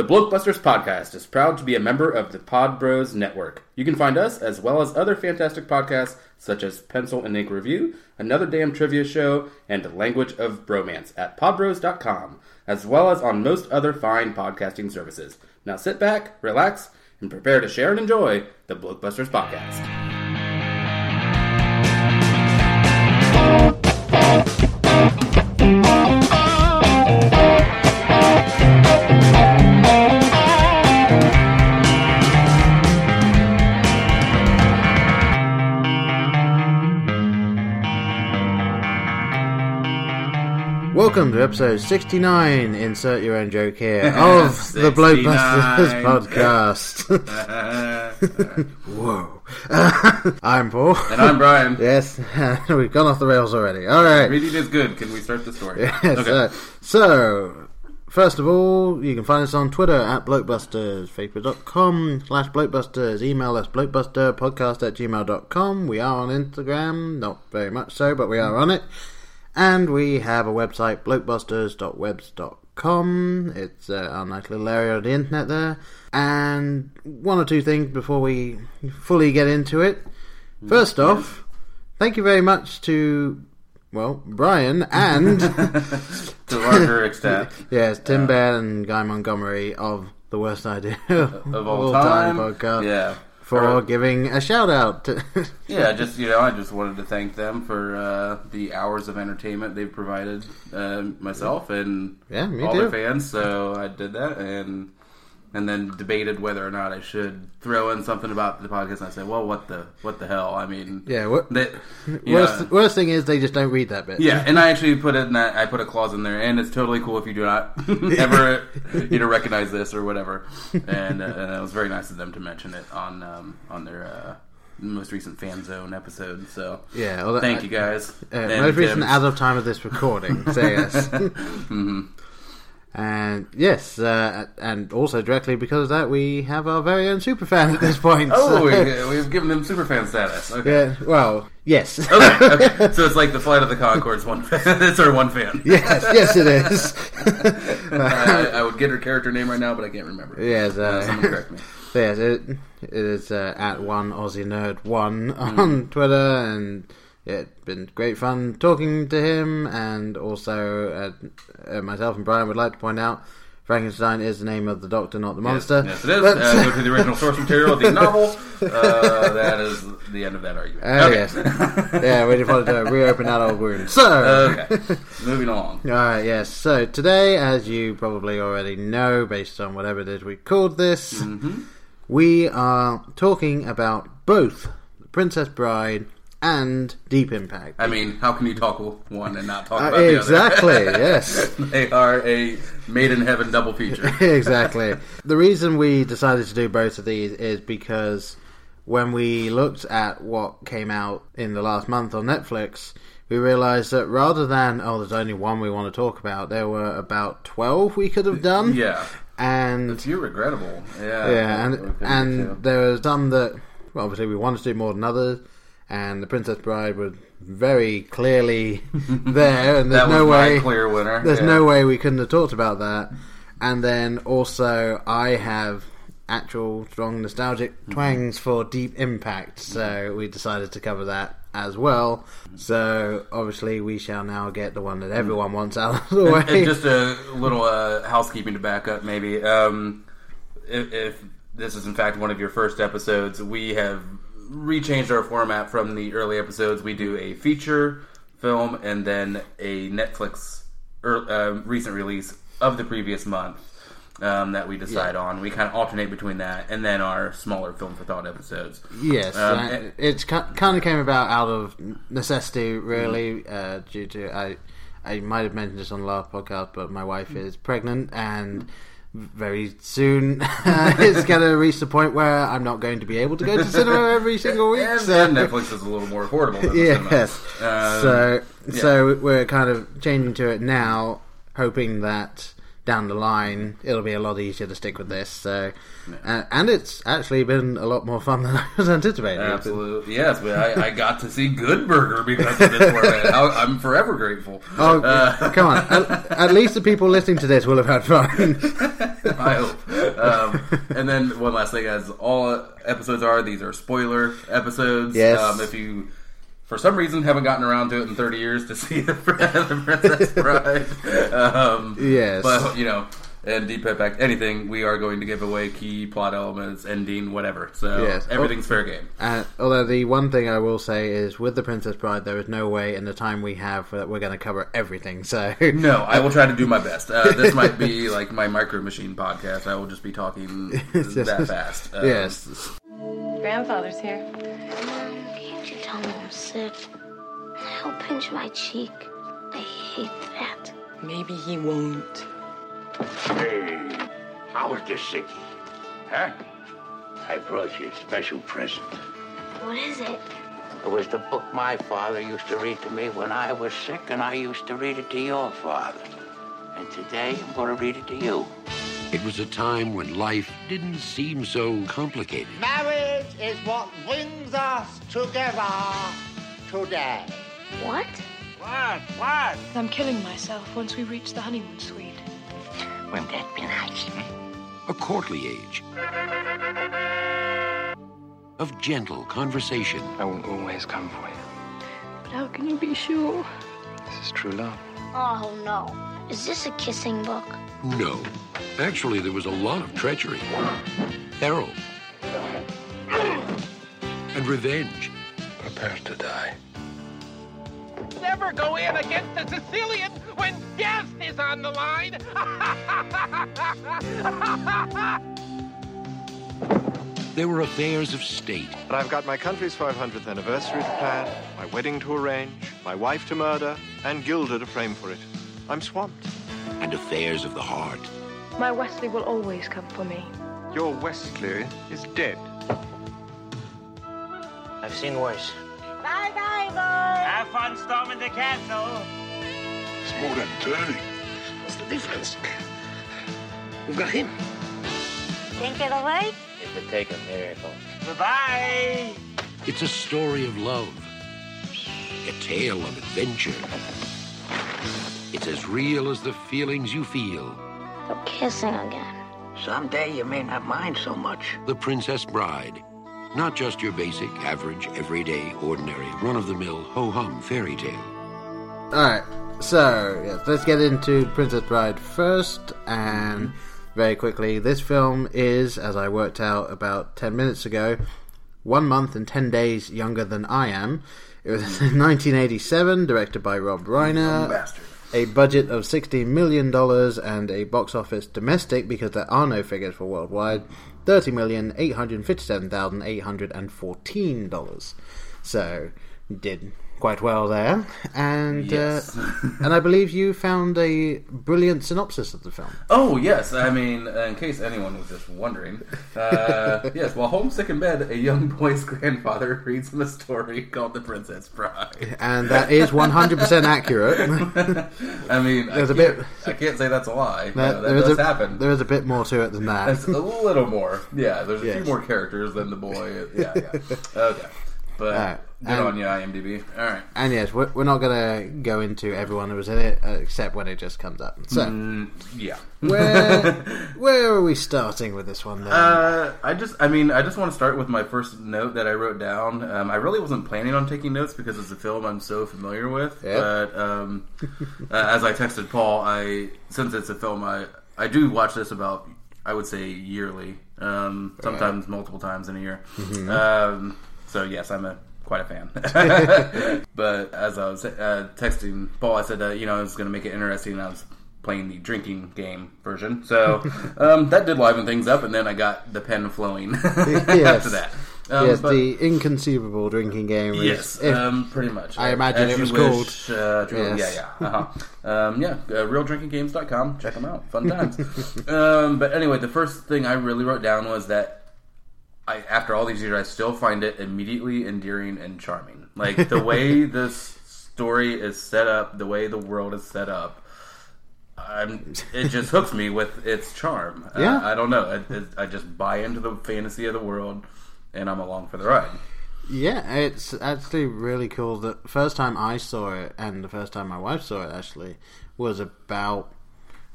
The Blokebusters podcast is proud to be a member of the Pod Bros Network. You can find us, as well as other fantastic podcasts such as Pencil and Ink Review, Another Damn Trivia Show, and Language of Bromance at podbros.com, as well as on most other fine podcasting services. Now sit back, relax, and prepare to share and enjoy the Blokebusters podcast. Welcome to episode 69, insert your own joke here, of the Blokebusters podcast. Whoa. I'm Paul. And I'm Brian. Yes, we've gone off the rails already. Alright. Reading is good. Can we start the story? Yes, Okay. uh, so, first of all, you can find us on Twitter at Blokebusters, facebook.com slash Blokebusters, email us blokebusterpodcast at gmail.com. We are on Instagram, not very much so, but we are on it. And we have a website, blokebusters.webs.com. It's uh, our nice little area of the internet there. And one or two things before we fully get into it. First off, thank you very much to, well, Brian and, to a larger extent. yes, Tim Batt and Guy Montgomery of The Worst Idea Of all, time. podcast Yeah. For Or- giving a shout out. To Yeah, just you know, I just wanted to thank them for uh, the hours of entertainment they've provided uh, myself and Yeah, me all too. their fans. So I did that, and and then debated whether or not I should throw in something about the podcast. And I said, well, what the what the hell? I mean, yeah, what, you worst, know, worst thing is they just don't read that bit. yeah, and I actually put it in that I put a clause in there, and it's totally cool if you do not ever you know recognize this or whatever. And, uh, and it was very nice of them to mention it on um, on their uh, most recent fan zone episode. So Yeah, well, thank you guys. Uh, And most recent as of time of this recording, so yes. And yes, uh, and also directly because of that, we have our very own superfan at this point. Oh, so- we, we've given them superfan status. Okay. yeah, well, yes. Okay, okay. So it's like the flight of the Conchords. One fan. it's our one fan. yes, yes, it is. I, I would get her character name right now, but I can't remember. yes, Uh, uh, someone correct me. So yes, it, it is uh, at one Aussie nerd one Mm. on Twitter, and it's been great fun talking to him. And also, uh, uh, myself and Brian would like to point out, Frankenstein is the name of the Doctor, not the monster. Yes, it is. But- Uh, go to the original source material of the novel. Uh, that is the end of that argument. Oh Okay. yes, yeah, we just wanted to reopen that old wound. So, okay. Moving along. Alright, yes. So today, as you probably already know, based on whatever it is we called this, Mm-hmm. we are talking about both The Princess Bride and Deep Impact. I mean, how can you talk one and not talk Uh, about the other? exactly, yes. they are a made in heaven double feature. exactly. The reason we decided to do both of these is because when we looked at what came out in the last month on Netflix, we realized that rather than, oh, there's only one we want to talk about, there were about 12 we could have done. Yeah. And A few regrettable. Yeah. yeah, and and there were some that well, obviously we wanted to do more than others, and the Princess Bride was very clearly there, and there's no way clear winner. there's yeah. no way we couldn't have talked about that. And then also I have actual strong nostalgic Mm-hmm. twangs for Deep Impact, so we decided to cover that as well. So obviously we shall now get the one that everyone wants out of the way. And, and just a little uh, housekeeping to back up, maybe. Um, if, if this is in fact one of your first episodes, we have rechanged our format from the early episodes. We do a feature film and then a Netflix er, um recent release of the previous month. Um, that we decide on. We kind of alternate between that and then our smaller film for thought episodes. Yes, Um, uh, it- it's kind of came about out of necessity, really, uh, due to I. I might have mentioned this on the last podcast, but my wife is pregnant, and very soon it's going to reach the point where I'm not going to be able to go to cinema every single week. And so- then Netflix is a little more affordable. Than yes. Um, so yeah. so we're kind of changing to it now, hoping that down the line, it'll be a lot easier to stick with this. So, uh, and it's actually been a lot more fun than I was anticipating. Absolutely, yes. But I, I got to see Good Burger because of this format. I'm forever grateful. Oh, Uh, come on! At, at least the people listening to this will have had fun. I hope. Um, and then one last thing, as all episodes are, these are spoiler episodes. Yes. Um, if you, for some reason, haven't gotten around to it in 30 years to see the, the Princess Bride, um, Yes. but you know, and Deep Impact, anything, we are going to give away key plot elements, ending, whatever. So Yes. everything's fair game. Uh, although the one thing I will say is, with the Princess Bride, there is no way in the time we have that we're going to cover everything. So No, I will try to do my best. Uh, this might be like my Micro Machine podcast. I will just be talking that fast. Um, yes, Grandfather's here. Can't you tell me I'm sick? He'll pinch my cheek. I hate that. Maybe he won't. Hey, how was this sickie? Huh? I brought you a special present. What is it? It was the book my father used to read to me when I was sick, and I used to read it to your father. And today I'm going to read it to you. It was a time when life didn't seem so complicated. Marriage is what brings us together today. What? What? What? I'm killing myself once we reach the honeymoon suite. Wouldn't that be nice? A courtly age of gentle conversation. I will always come for you. But how can you be sure? This is true love. Oh no. Is this a kissing book? No, actually, there was a lot of treachery, peril, and revenge. Prepare to die. Never go in against a Sicilian when death is on the line. There were affairs of state, But I've got my country's 500th anniversary to plan, my wedding to arrange, my wife to murder, and Guilder to frame for it. I'm swamped. and affairs of the heart. My Westley will always come for me. Your Westley is dead. I've seen worse. Bye bye, boy. Have fun storming the castle. It's more than turning. What's the difference? We've got him. Think it'll work? It would take a miracle. Bye-bye. It's a story of love, a tale of adventure. It's as real as the feelings you feel. They're kissing again. Someday you may not mind so much. The Princess Bride. Not just your basic, average, everyday, ordinary, run of the mill, ho hum fairy tale. Alright, so yes, let's get into Princess Bride first, and very quickly, this film is, as I worked out about 10 minutes ago, one month and 10 days younger than I am. It was 1987, directed by Rob Reiner. A budget of $16 million and a box office domestic, because there are no figures for worldwide, $30,857,814. So, did quite well there. And Yes. uh, and I believe you found a brilliant synopsis of the film. Oh yes, I mean, in case anyone was just wondering, uh, yes. While homesick in bed, a young boy's grandfather reads him a story called "The Princess Bride." And that is 100% accurate. I mean, There's I a bit- I can't say that's a lie. That- No, that there does a, happen. There is a bit more to it than that. It's a little more. Yeah, there's a Yes. few more characters than the boy. Yeah, yeah. Okay, but good and- on you, IMDb. All right. And yes, we're, we're not going to go into everyone who was in it, uh, except when it just comes up. So, Mm, yeah. where where are we starting with this one then? Uh, I just, I mean, I just want to start with my first note that I wrote down. Um, I really wasn't planning on taking notes because it's a film I'm so familiar with. Yeah. But um, uh, as I texted Paul, I since it's a film I I do watch this about I would say yearly, um, sometimes multiple times in a year. Um, so yes, I'm a quite a fan. but as I was uh, texting Paul, I said that you know I was going to make it interesting. I was playing the drinking game version, so um, that did liven things up. And then I got the pen flowing after that. Um, yes, but- the inconceivable drinking game. Yes, if- um, pretty much. I imagine As it was wish, called. Uh, Drew- Yes. Yeah, yeah. Uh-huh. um, yeah, uh, realdrinkinggames.com. Check them out. Fun times. um, but anyway, the first thing I really wrote down was that I, after all these years, I still find it immediately endearing and charming. Like the way this story is set up, the way the world is set up. I'm, it just hooks me with its charm. Uh, Yeah. I don't know. I, it, I just buy into the fantasy of the world, and I'm along for the ride. Yeah, it's actually really cool. The first time I saw it, and the first time my wife saw it, actually, was about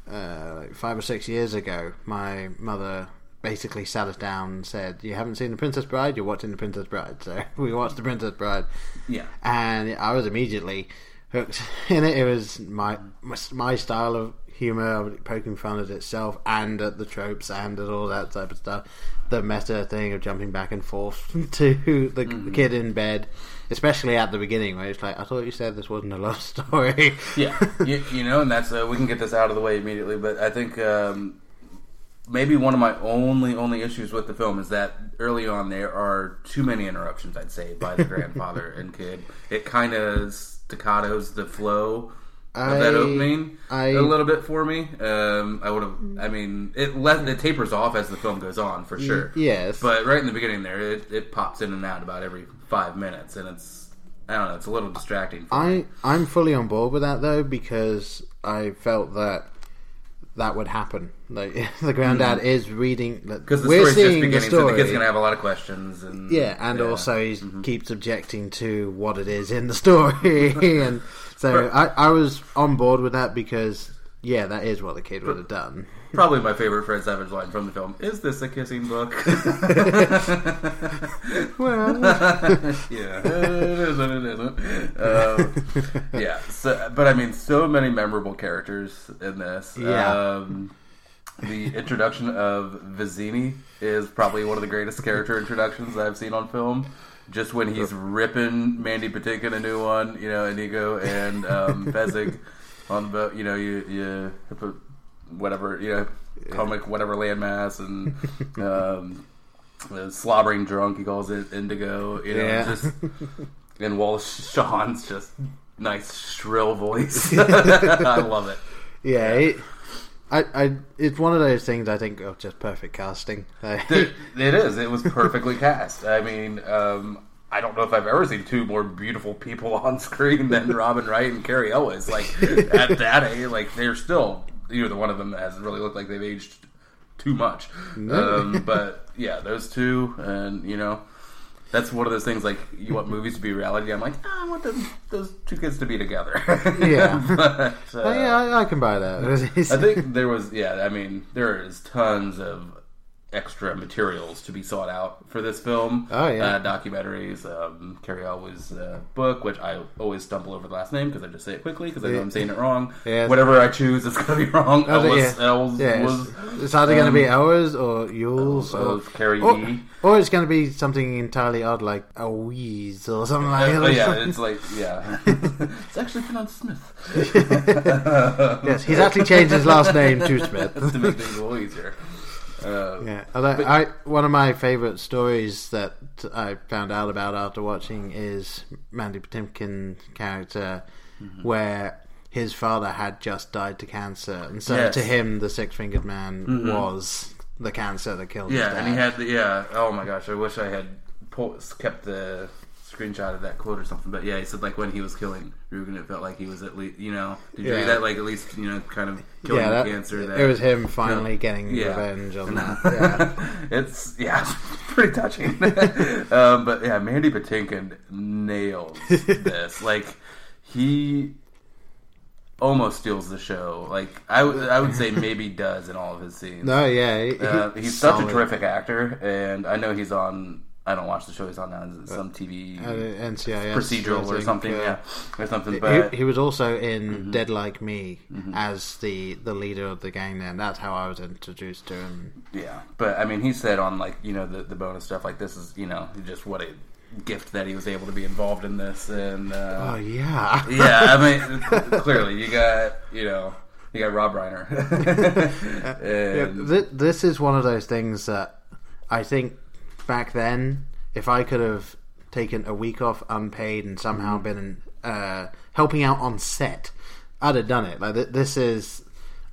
uh, like five or six years ago. My mother basically sat us down and said, "You haven't seen The Princess Bride? You're watching The Princess Bride." So we watched The Princess Bride. Yeah. and I was immediately hooked in it. It was my my, style of humor, poking fun at itself and at the tropes and at all that type of stuff. The meta thing of jumping back and forth to the Mm-hmm. kid in bed, especially at the beginning where it's like, I thought you said this wasn't a love story. yeah, you, you know, and that's uh, we can get this out of the way immediately. But I think um, maybe one of my only only issues with the film is that early on there are too many interruptions. I'd say by the grandfather and kid. It kind of staccatos the flow of that I- opening I- a little bit for me. Um, I would have. I mean, it let it tapers off as the film goes on for sure. yes. but right in the beginning there, it, it pops in and out about every five minutes, and it's I don't know. It's a little distracting. For me. I I'm fully on board with that though because I felt that that would happen. Like the granddad is reading because Mm-hmm. the we're story's just seeing the beginning, so the kid's gonna have a lot of questions, and Yeah, and yeah. also he keeps objecting to what it is in the story, and so I, I was on board with that because yeah, that is what the kid would have done. Probably my favorite Fred Savage line from the film. Is this a kissing book? Well, yeah, it isn't. It isn't. Um, yeah, so, but I mean, so many memorable characters in this. Yeah. Um, the introduction of Vizzini is probably one of the greatest character introductions I've seen on film. Just when he's ripping Mandy Patinkin a new one, you know, Inigo and um, Fezzik on the boat, you know, you, you whatever, you know, comic whatever landmass and um, the slobbering drunk, he calls it Indigo, you know, Yeah. just and Wallace Shawn's just nice shrill voice. I love it. yeah, it, I, I, it's one of those things I think of just perfect casting. It, it is. It was perfectly cast. I mean, um, I don't know if I've ever seen two more beautiful people on screen than Robin Wright and Cary Elwes. Like at that age, like they're still either one of them hasn't really looked like they've aged too much. Um, but yeah, those two, and you know. That's one of those things like you want movies to be reality. I'm like, ah, I want them, those two kids to be together. Yeah. but, Oh, uh, yeah, I, I can buy that. I think there was, yeah. I mean, there is tons of extra materials to be sought out for this film. Oh, yeah. uh, documentaries. Um, Cary Elwes' uh, book, which I always stumble over the last name because I just say it quickly because I know I'm saying it wrong. Yeah. Whatever I choose, it's going to be wrong. Oh, Elwes, yeah. Elwes Yeah, was. it's, it's either going to be um, ours or yours or Carrie or, E. or it's going to be something entirely odd like a wheeze or something like Oh, that. yeah, it's like yeah. it's actually pronounced Smith. yes, he's actually changed his last name to Smith. to make things a little easier. Uh, Yeah, although I one of my favorite stories that I found out about after watching is Mandy Patinkin character, Mm-hmm. where his father had just died to cancer, and so Yes. to him, the six fingered man Mhm. was the cancer that killed his Yeah, and he had the yeah. Oh my gosh, I wish I had kept the screenshot of that quote or something. But yeah, he said like when he was killing Rugen, it felt like he was at least you know. Did you Yeah. read that? Like at least you know, kind of killing Yeah, the that- cancer. That it was him finally Yeah. getting Yeah. revenge on that. Yeah. it's yeah, pretty touching. um, but yeah, Mandy Patinkin nails this. Like he almost steals the show. Like I would, I would say maybe does in all of his scenes. No, yeah, he- uh, he- he's such a terrific actor, and I know he's on. I don't watch the show he's on now. Is it some TV Uh, NCIS, procedural or something? uh, yeah, or something. But he, was also in Mhm. Dead Like Me Mhm. as the the leader of the gang. There, and that's how I was introduced to him. Yeah, but I mean, he said on like you know the the bonus stuff like this is you know just what a gift that he was able to be involved in this and uh, Oh, yeah. yeah. I mean, clearly you got you know you got Rob Reiner. Yeah, and, th- this is one of those things that I think back then, if I could have taken a week off unpaid and somehow Mhm. been uh, helping out on set, I'd have done it. Like th- this is,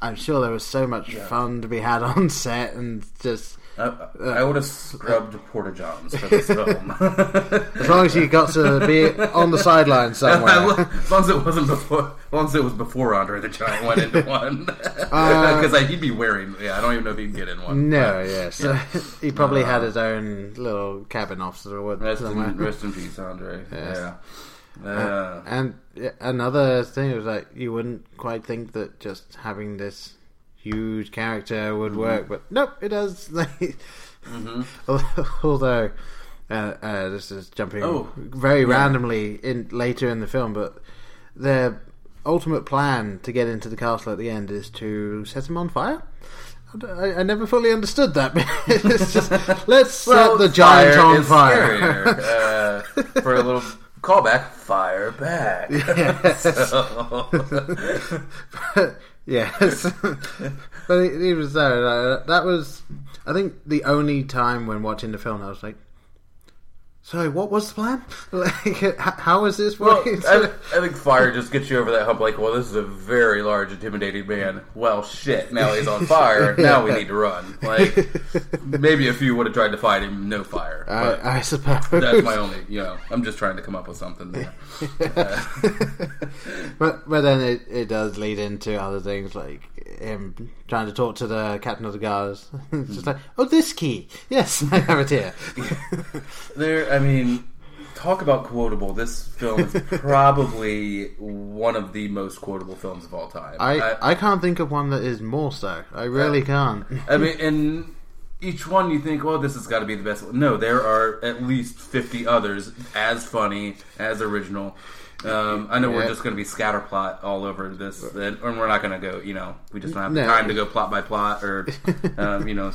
I'm sure there was so much fun to be had on set and just. I, I would have scrubbed porta johns for this film. As long as you got to be on the sideline somewhere. as long as it wasn't before, as long as it was before Andre the Giant went into one, Uh, because he'd be wearing. Yeah, I don't even know if he'd get in one. No, but- yes. he probably had his own little cabin officer or Rest somewhere. in, rest in peace, Andre. Yes. Yeah. Uh, Uh, and another thing was like you wouldn't quite think that just having this huge character would Mm-hmm. work, but nope, it does. Although uh, uh, this is jumping Oh, very yeah. randomly in later in the film, but their ultimate plan to get into the castle at the end is to set him on fire. I never fully understood that. it's just let's well, set the giant on fire. uh, for a little callback, fire back. Yes. So- yes, but it, was there. That was, I think, the only time when watching the film I was like, "So, what was the plan? Like, how is this Well, working?" I, I think fire just gets you over that hump. Like, well, this is a very large, intimidating man. Well, shit. Now he's on fire. Now we need to run. Like, maybe a few would have tried to fight him, no fire. I, I suppose that's my only. You know, I'm just trying to come up with something. There. but but then it, it does lead into other things like him trying to talk to the captain of the guards. it's just hmm. like, oh, this key. Yes, I have it here. There, I mean, talk about quotable. This film is probably one of the most quotable films of all time. I, I can't think of one that is more so. I really can't. I mean, and each one you think, well, this has got to be the best one. No, there are at least 50 others as funny, as original. Um, I know we're just going to be scatterplot all over this, and, we're not going to go, you know, we just don't have the No. time to go plot by plot or, um, you know,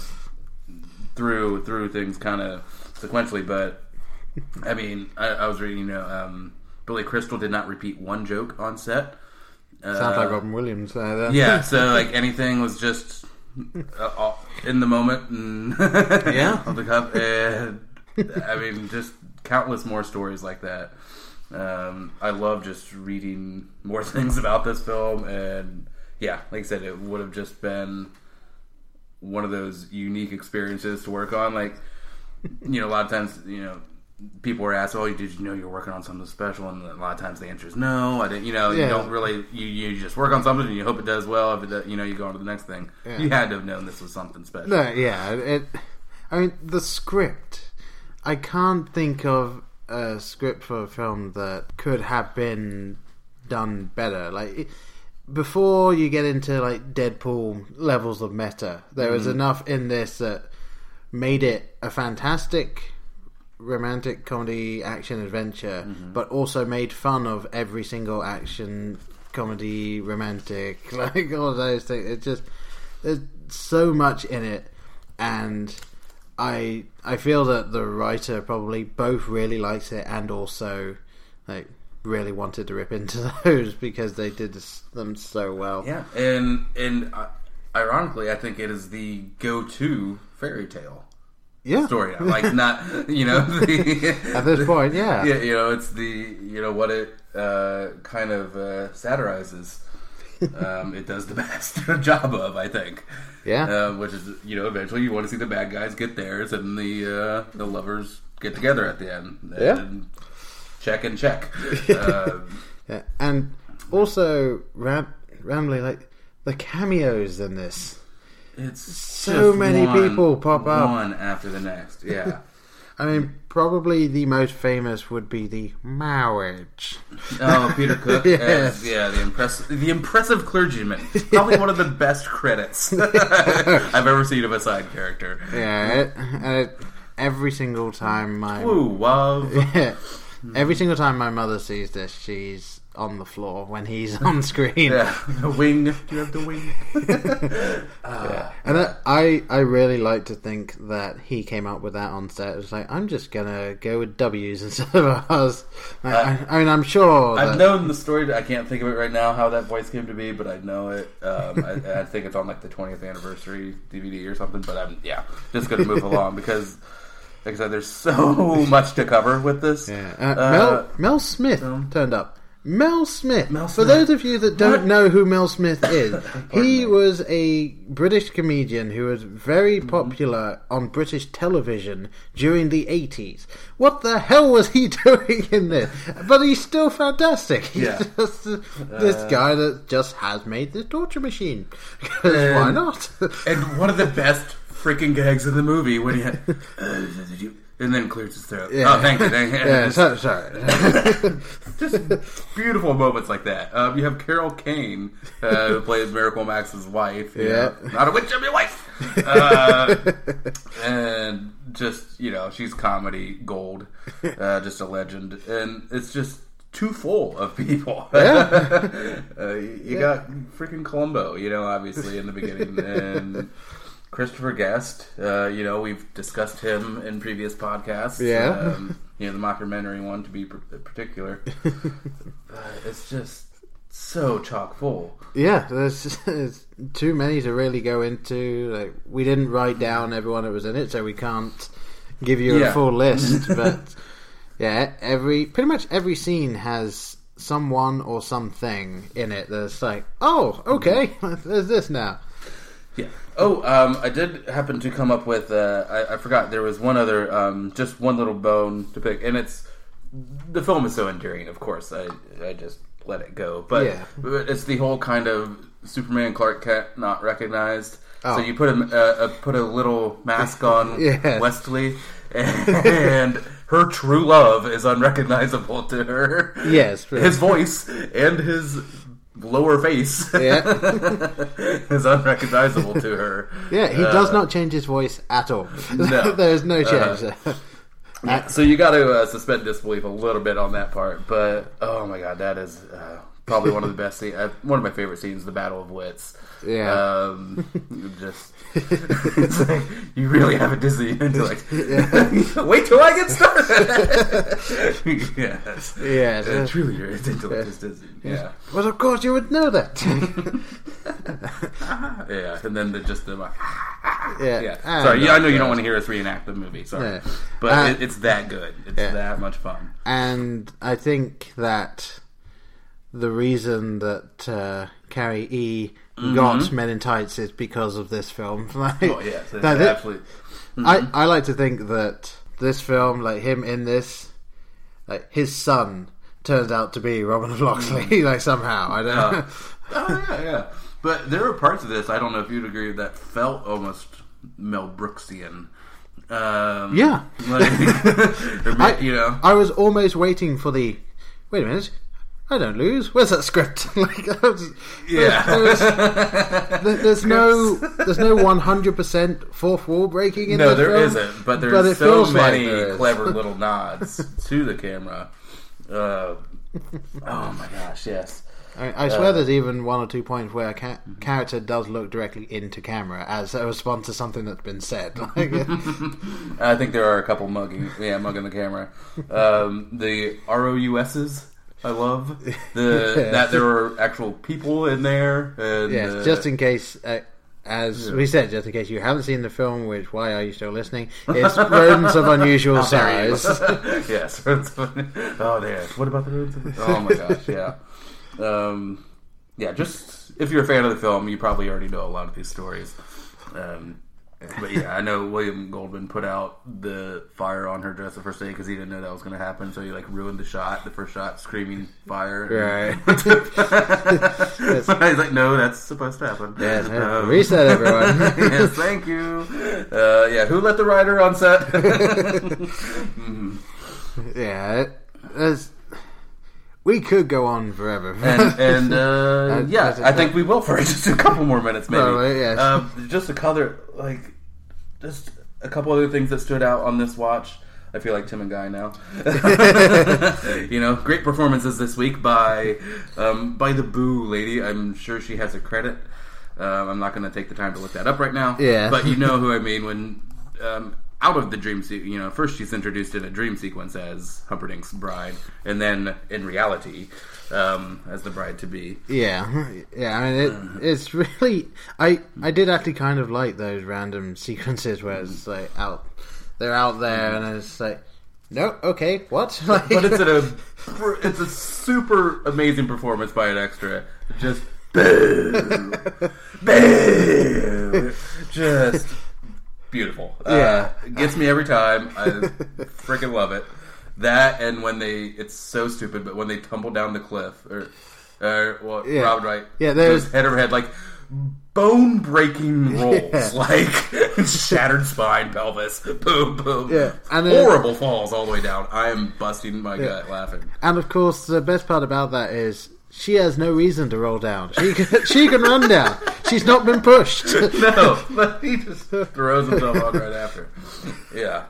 through through things kind of sequentially. But, I mean, I, I was reading, you know, um, Billy Crystal did not repeat one joke on set. Sounds like Uh, Robin Williams. Uh, yeah, so like anything was just uh, uh, in the moment and Yeah. on the cuff. And I mean, just countless more stories like that. Um, I love just reading more things about this film, and yeah, like I said, it would have just been one of those unique experiences to work on. Like, you know, a lot of times, you know, people were asked, "Oh, did you know you're working on something special?" And a lot of times the answer is no. I didn't. You know, you don't really. You, you just work on something and you hope it does well. If it, does- you know, you go on to the next thing. Yeah. You had to have known this was something special. No, yeah. It, I mean, the script. I can't think of a script for a film that could have been done better. Like before you get into like Deadpool levels of meta, there was Mhm. enough in this that made it a fantastic romantic comedy action adventure, but also made fun of every single action comedy romantic like all those things. It just there's so much in it, and I I feel that the writer probably both really likes it and also like really wanted to rip into those because they did them so well. Yeah, and and uh, ironically, I think it is the go-to fairy tale. Yeah. story. Like not you know the, At this point, yeah. yeah, you know it's the you know what it uh, kind of uh, satirizes. Um, it does the best job of, I think. Yeah. um, which is you know eventually you want to see the bad guys get theirs and the uh, the lovers get together at the end. Yeah. Check and check. uh, Yeah, and also Ram- Ramley, like the cameos in this. It's so many one- people pop up. one after the next. Yeah. I mean, probably the most famous would be the marriage. Oh, Peter Cook. Yes. as, yeah, the impressive, the impressive clergyman. Probably one of the best credits I've ever seen of a side character. Yeah, it, it, every single time my Woo, wow. Yeah, every single time my mother sees this, she's on the floor when he's on screen. Yeah, the wing. Do you have the wing? Yeah. And I, I, I really like to think that he came up with that on set. It was like, I'm just gonna go with W's instead of R's. I, I, I mean, I'm sure. I've known the story. I can't think of it right now how that voice came to be, but I know it. Um, I, I think it's on like the 20th anniversary DVD or something. But I'm yeah, just gonna move along because, like I said, there's so much to cover with this. Yeah. Uh, Mel Mel Smith turned up. Mel Smith. Mel For Smith. those of you that don't What? know who Mel Smith is, he was a British comedian who was very Mm-hmm. popular on British television during the 80s. What the hell was he doing in this? But he's still fantastic. He's Yeah. just this Uh, guy that just has made this torture machine. 'Cause why not? And one of the best freaking gags in the movie when he had, uh, did you, and then clears his throat. Yeah. Oh, thank you, thank you. Yeah, Just- so- sorry. just beautiful moments like that. Um, you have Carol Kane, uh, who plays Miracle Max's wife. Yeah. know, not a witch, I'm your wife. Uh, and just you know, she's comedy gold, uh, just a legend, and it's just too full of people. Yeah. uh, you got freaking Columbo, you know, obviously in the beginning, and. Christopher Guest, uh, you know, we've discussed him in previous podcasts. Yeah. Um, you know, the mockumentary one to be pr- particular. Uh, it's just so chock full. Yeah, there's, there's too many to really go into. Like, we didn't write down everyone that was in it, so we can't give you Yeah. a full list. But yeah, every pretty much every scene has someone or something in it that's like, oh, okay, there's this now. Yeah. Oh, um, I did happen to come up with. Uh, I, I forgot there was one other, um, just one little bone to pick, and it's the film is so endearing. Of course, I I just let it go, but Yeah. it's the whole kind of Superman Clark Kent not recognized. Oh. So you put a, uh, uh, put a little mask on Yes. Westley, and her true love is unrecognizable to her. Yes, true. his voice and his lower face Yeah. is unrecognizable to her. Yeah, he does Uh, not change his voice at all. No. there's no change Uh, there. Yeah, so you got to uh, suspend disbelief a little bit on that part, but oh my god, that is uh, probably one of the best scenes. Uh, one of my favorite scenes, the Battle of Wits. Yeah. um, just it's like you really have a dizzying intellect. Wait till I get started. yes, Yes. Uh, truly, your intellect is dizzying. Yeah, Well, of course you would know that. yeah, and then the, just the. yeah. Yeah. And, Sorry, yeah, I know you uh, don't want to hear us reenact the movie. Sorry, Yeah. but Uh, it, it's that good. It's yeah. that much fun. And I think that the reason that uh, Cary E got Men in Tights is because of this film. Like, Oh yes, it's that- that- absolutely. I, I like to think that this film, like him in this, like his son turns out to be Robin of Locksley, like somehow. I don't know. Uh, oh yeah, yeah. But there are parts of this I don't know if you'd agree that felt almost Mel Brooksian. Um, Yeah. like, I, you know. I was almost waiting for the. Wait a minute. I don't lose. Where's that script? like, Yeah. there's, there's, there's no, there's no one hundred percent fourth wall breaking in no, there not But there's but so feels like many clever little nods to the camera. Uh, oh my gosh, yes. I, I swear Uh, there's even one or two points where a ca- character does look directly into camera as a response to something that's been said. Like, I think there are a couple mugging, yeah, mugging the camera. Um, the ROUSs, I love the Yeah. that there are actual people in there. And, yes, uh, just in case, uh, as Yeah. we said, just in case you haven't seen the film, which why are you still listening? It's rodents of unusual How dare you. size. yes. oh, there. What about the rodents? Oh my gosh, yeah. Um, yeah, just if you're a fan of the film, you probably already know a lot of these stories. Um, but yeah, I know William Goldman put out the fire on her dress the first day because he didn't know that was going to happen. So he like ruined the shot, the first shot, screaming fire. Right. He's like, no, that's supposed to happen. Yes, yeah. Reset, everyone. yes, thank you. Uh, yeah, who let the writer on set? Mhm. yeah, it, we could go on forever. and and uh, yeah, I think we will for just a couple more minutes, maybe. Probably, yes. Um, just a color, like, just a couple other things that stood out on this watch. I feel like Tim and Guy now. you know, great performances this week by um, by the Boo lady. I'm sure she has a credit. Um, I'm not going to take the time to look that up right now. Yeah. but you know who I mean when. Um, out of the dream se- you know, first she's introduced in a dream sequence as Humperdinck's bride, and then in reality, um, as the bride to be. Yeah, yeah. I mean, it, it's really. I I did actually kind of like those random sequences where it's like out, they're out there, and it's like, No, okay, what? but it's a it's a super amazing performance by an extra. Just boom, boom, just beautiful. Yeah. uh, gets me every time. I freaking love it. That and when they, it's so stupid, but when they tumble down the cliff, or, or well, Yeah. Robin Wright, Yeah, there's- head over head, like bone breaking rolls, Yeah. like shattered spine, pelvis, boom, boom, Yeah, and then- horrible falls all the way down. I am busting my gut laughing. And of course, the best part about that is she has no reason to roll down. She can, she can run down. She's not been pushed. no, but he just throws himself on right after. Yeah.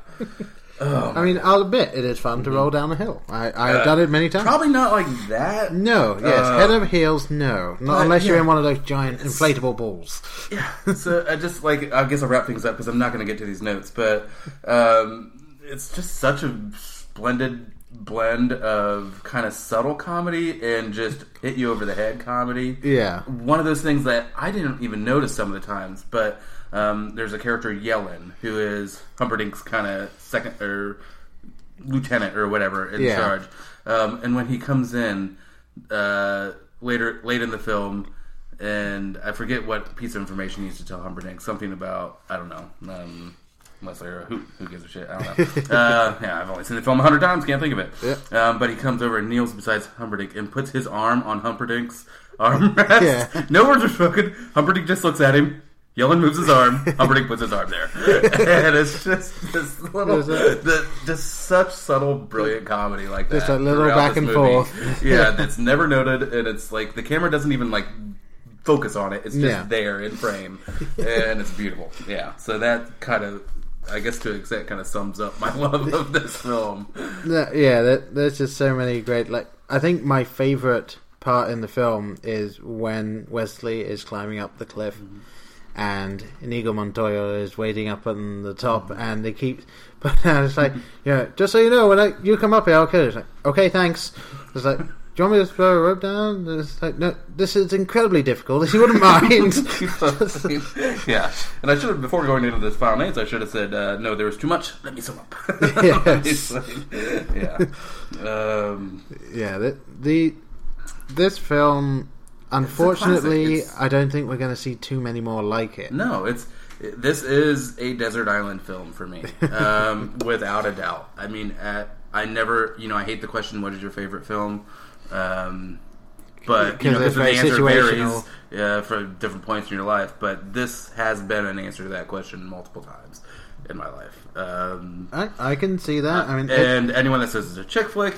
Oh, I mean, I'll admit it is fun to roll down a hill. I, I've Uh, done it many times. Probably not like that. No, yes, Uh, head over heels, no, not unless you're in one of those giant inflatable balls. Yeah. so I just like I guess I'll wrap things up because I'm not going to get to these notes, but um, it's just such a splendid blend of kind of subtle comedy and just hit you over the head comedy. Yeah. one of those things that I didn't even notice some of the times, but um, there's a character Yellin who is Humperdinck's kind of second or lieutenant or whatever in Yeah. charge, um, and when he comes in uh, later late in the film. And I forget what piece of information he used to tell Humperdinck. Something about I don't know. Um, unless they're a who who gives a shit. I don't know. uh, yeah, I've only seen the film a hundred times. Can't think of it. Yep. Um, but he comes over and kneels beside Humperdinck and puts his arm on Humperdinck's armrest. Yeah. No words are spoken. Humperdinck just looks at him. Yellin moves his arm. Humperdinck puts his arm there, and it's just this little, the, just such subtle, brilliant comedy like that. Just a little back and movie. forth. yeah, that's never noted, and it's like the camera doesn't even like focus on it. It's just Yeah. there in frame, and it's beautiful. Yeah, so that kind of, I guess, to an extent, kind of sums up my love of this film. Yeah, there, there's just so many great. Like, I think my favorite part in the film is when Westley is climbing up the cliff, mm-hmm. and Inigo Montoya is waiting up on the top, mm-hmm. and they keep. But it's like, yeah, just so you know, when I, you come up here, I'll kill you. It's like, okay, thanks. It's like. Do you want me to throw a rope down? It's like, no, this is incredibly difficult. If you wouldn't mind. yeah, and I should have before going into this final names, I should have said uh, no. There was too much. Let me sum up. Yes. yeah. Um, Yeah, the, the this film, unfortunately, I don't think we're going to see too many more like it. no, it's this is a desert island film for me, um, without a doubt. I mean, at, I never, you know, I hate the question, "What is your favorite film?" Um, but you know, the answer varies uh, for different points in your life. But this has been an answer to that question multiple times in my life. Um, I, I can see that. I mean, and anyone that says it's a chick flick,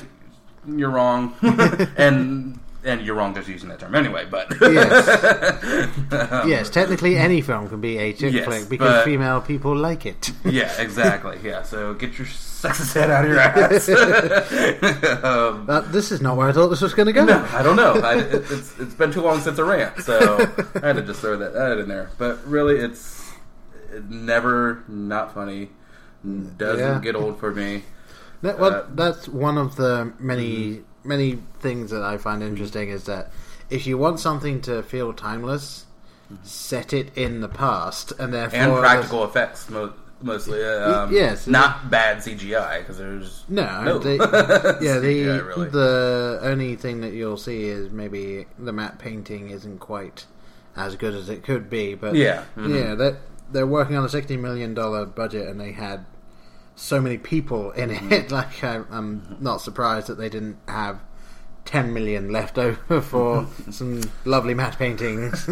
you're wrong, and and you're wrong just using that term anyway. But Yes. yes, technically any film can be a chick Yes, flick because but- female people like it. yeah, exactly. Yeah, so get your sexist head out of your ass. um, But this is not where I thought this was going to go. no, I don't know. I, it, it's it's been too long since a rant, so I had to just throw that, that in there. But really, it's never not funny. Doesn't Yeah. get old for me. That, well, Uh, that's one of the many Mm-hmm. Many things that I find interesting is that if you want something to feel timeless, set it in the past, and therefore Mm-hmm. and practical effects mo- mostly. Uh, um, yes. not bad CGI because there's No, the, yeah, the CGI, really. the only thing that you'll see is maybe the matte painting isn't quite as good as it could be, but Yeah, mhm. yeah, that they're working on a sixty million dollar budget and they had so many people in Mm-hmm. it. Like I, I'm not surprised that they didn't have. 10 million left over for some lovely matte paintings.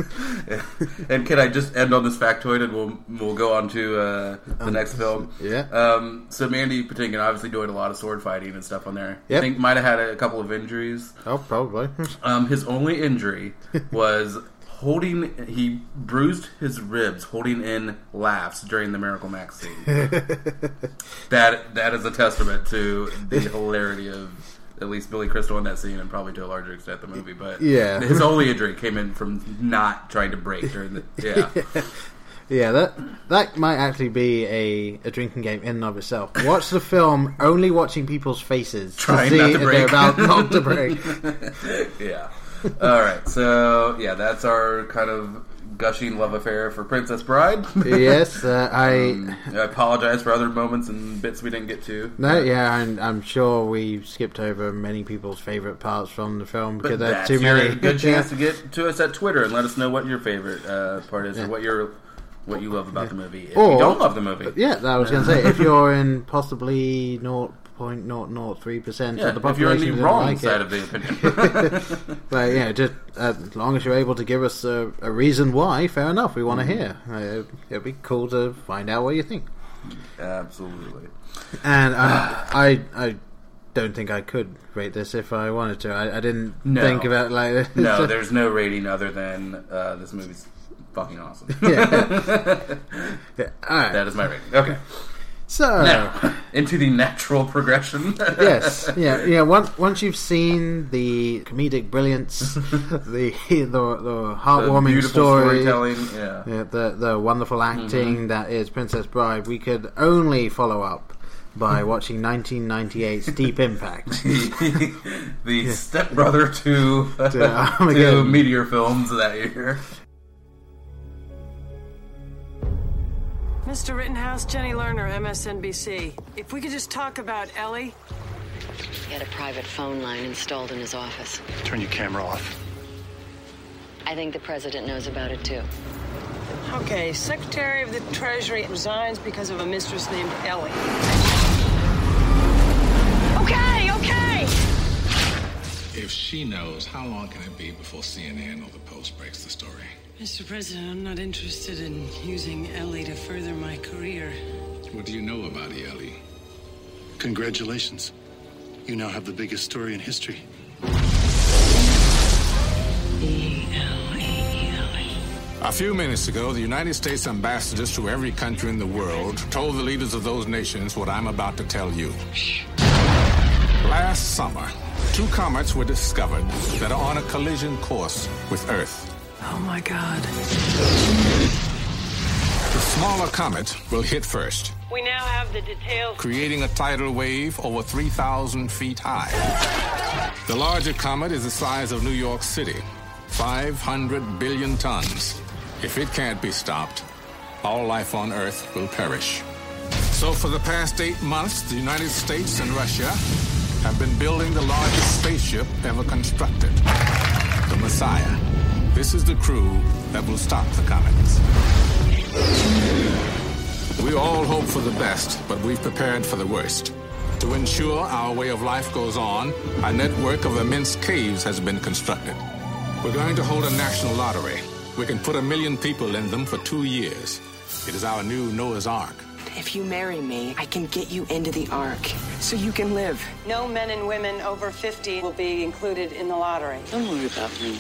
and can I just end on this factoid, and we'll we'll go on to uh, the next film. yeah. Um, so Mandy Patinkin obviously doing a lot of sword fighting and stuff on there. Yep. I think might have had a couple of injuries. Oh, probably. Um, his only injury was holding. He bruised his ribs holding in laughs during the Miracle Max scene. that that is a testament to the hilarity of at least Billy Crystal in that scene, and probably to a larger extent the movie. But Yeah. his only injury came in from not trying to break during the yeah. Yeah, that that might actually be a, a drinking game in and of itself. Watch the film only watching people's faces Trying to see not to if break. they're about not to break. yeah. All right. So yeah, that's our kind of gushing love affair for Princess Bride. yes, uh, I. Um, I apologize for other moments and bits we didn't get to. No, yeah, and I'm sure we skipped over many people's favorite parts from the film because there's that's too many. good chance to get to us at Twitter and let us know what your favorite uh, part is Yeah. or what your what you love about the movie. If Or- you don't love the movie, Yeah, that I was going to say. If you're in possibly 0.003 percent Yeah, of the if you're population wrong like side it. of the opinion. but yeah, just uh, as long as you're able to give us a, a reason why, fair enough. We want to Mhm. hear. Uh, it'd be cool to find out what you think. Absolutely. And um, I, I don't think I could rate this if I wanted to. I, I didn't No. think about like this. no, there's no rating other than uh, this movie's fucking awesome. Yeah. Yeah, alright. That is my rating. Okay. So Now, into the natural progression. yes, yeah, yeah. Once once you've seen the comedic brilliance, the the, the heartwarming beautiful story, storytelling, yeah. the the wonderful acting Mhm. that is Princess Bride, we could only follow up by watching 1998's Deep Impact. the stepbrother to, To to Meteor Films that year. Mr. Rittenhouse, Jenny Lerner, MSNBC. If we could just talk about Ellie. He had a private phone line installed in his office. Turn your camera off. I think the president knows about it too. Okay, Secretary of the Treasury resigns because of a mistress named Ellie. Okay, okay! If she knows, how long can it be before CNN or the Post breaks the story? Mr. President, I'm not interested in using Ellie to further my career. What do you know about Ellie? Congratulations. You now have the biggest story in history. A few minutes ago, the United States ambassadors to every country in the world told the leaders of those nations what I'm about to tell you. Last summer, two comets were discovered that are on a collision course with Earth. Oh my god. The smaller comet will hit first, We now have the details. creating a tidal wave over 3,000 feet high. The larger comet is the size of New York City, 500 billion tons. If it can't be stopped, all life on Earth will perish. So, for the past eight months, the United States and Russia have been building the largest spaceship ever constructed the Messiah. This is the crew that will stop the comets. We all hope for the best, but we've prepared for the worst. To ensure our way of life goes on, a network of immense caves has been constructed. We're going to hold a national lottery. We can put a million people in them for two years. It is our new Noah's Ark. If you marry me, I can get you into the Ark so you can live. No men and women over 50 will be included in the lottery. Don't worry about me.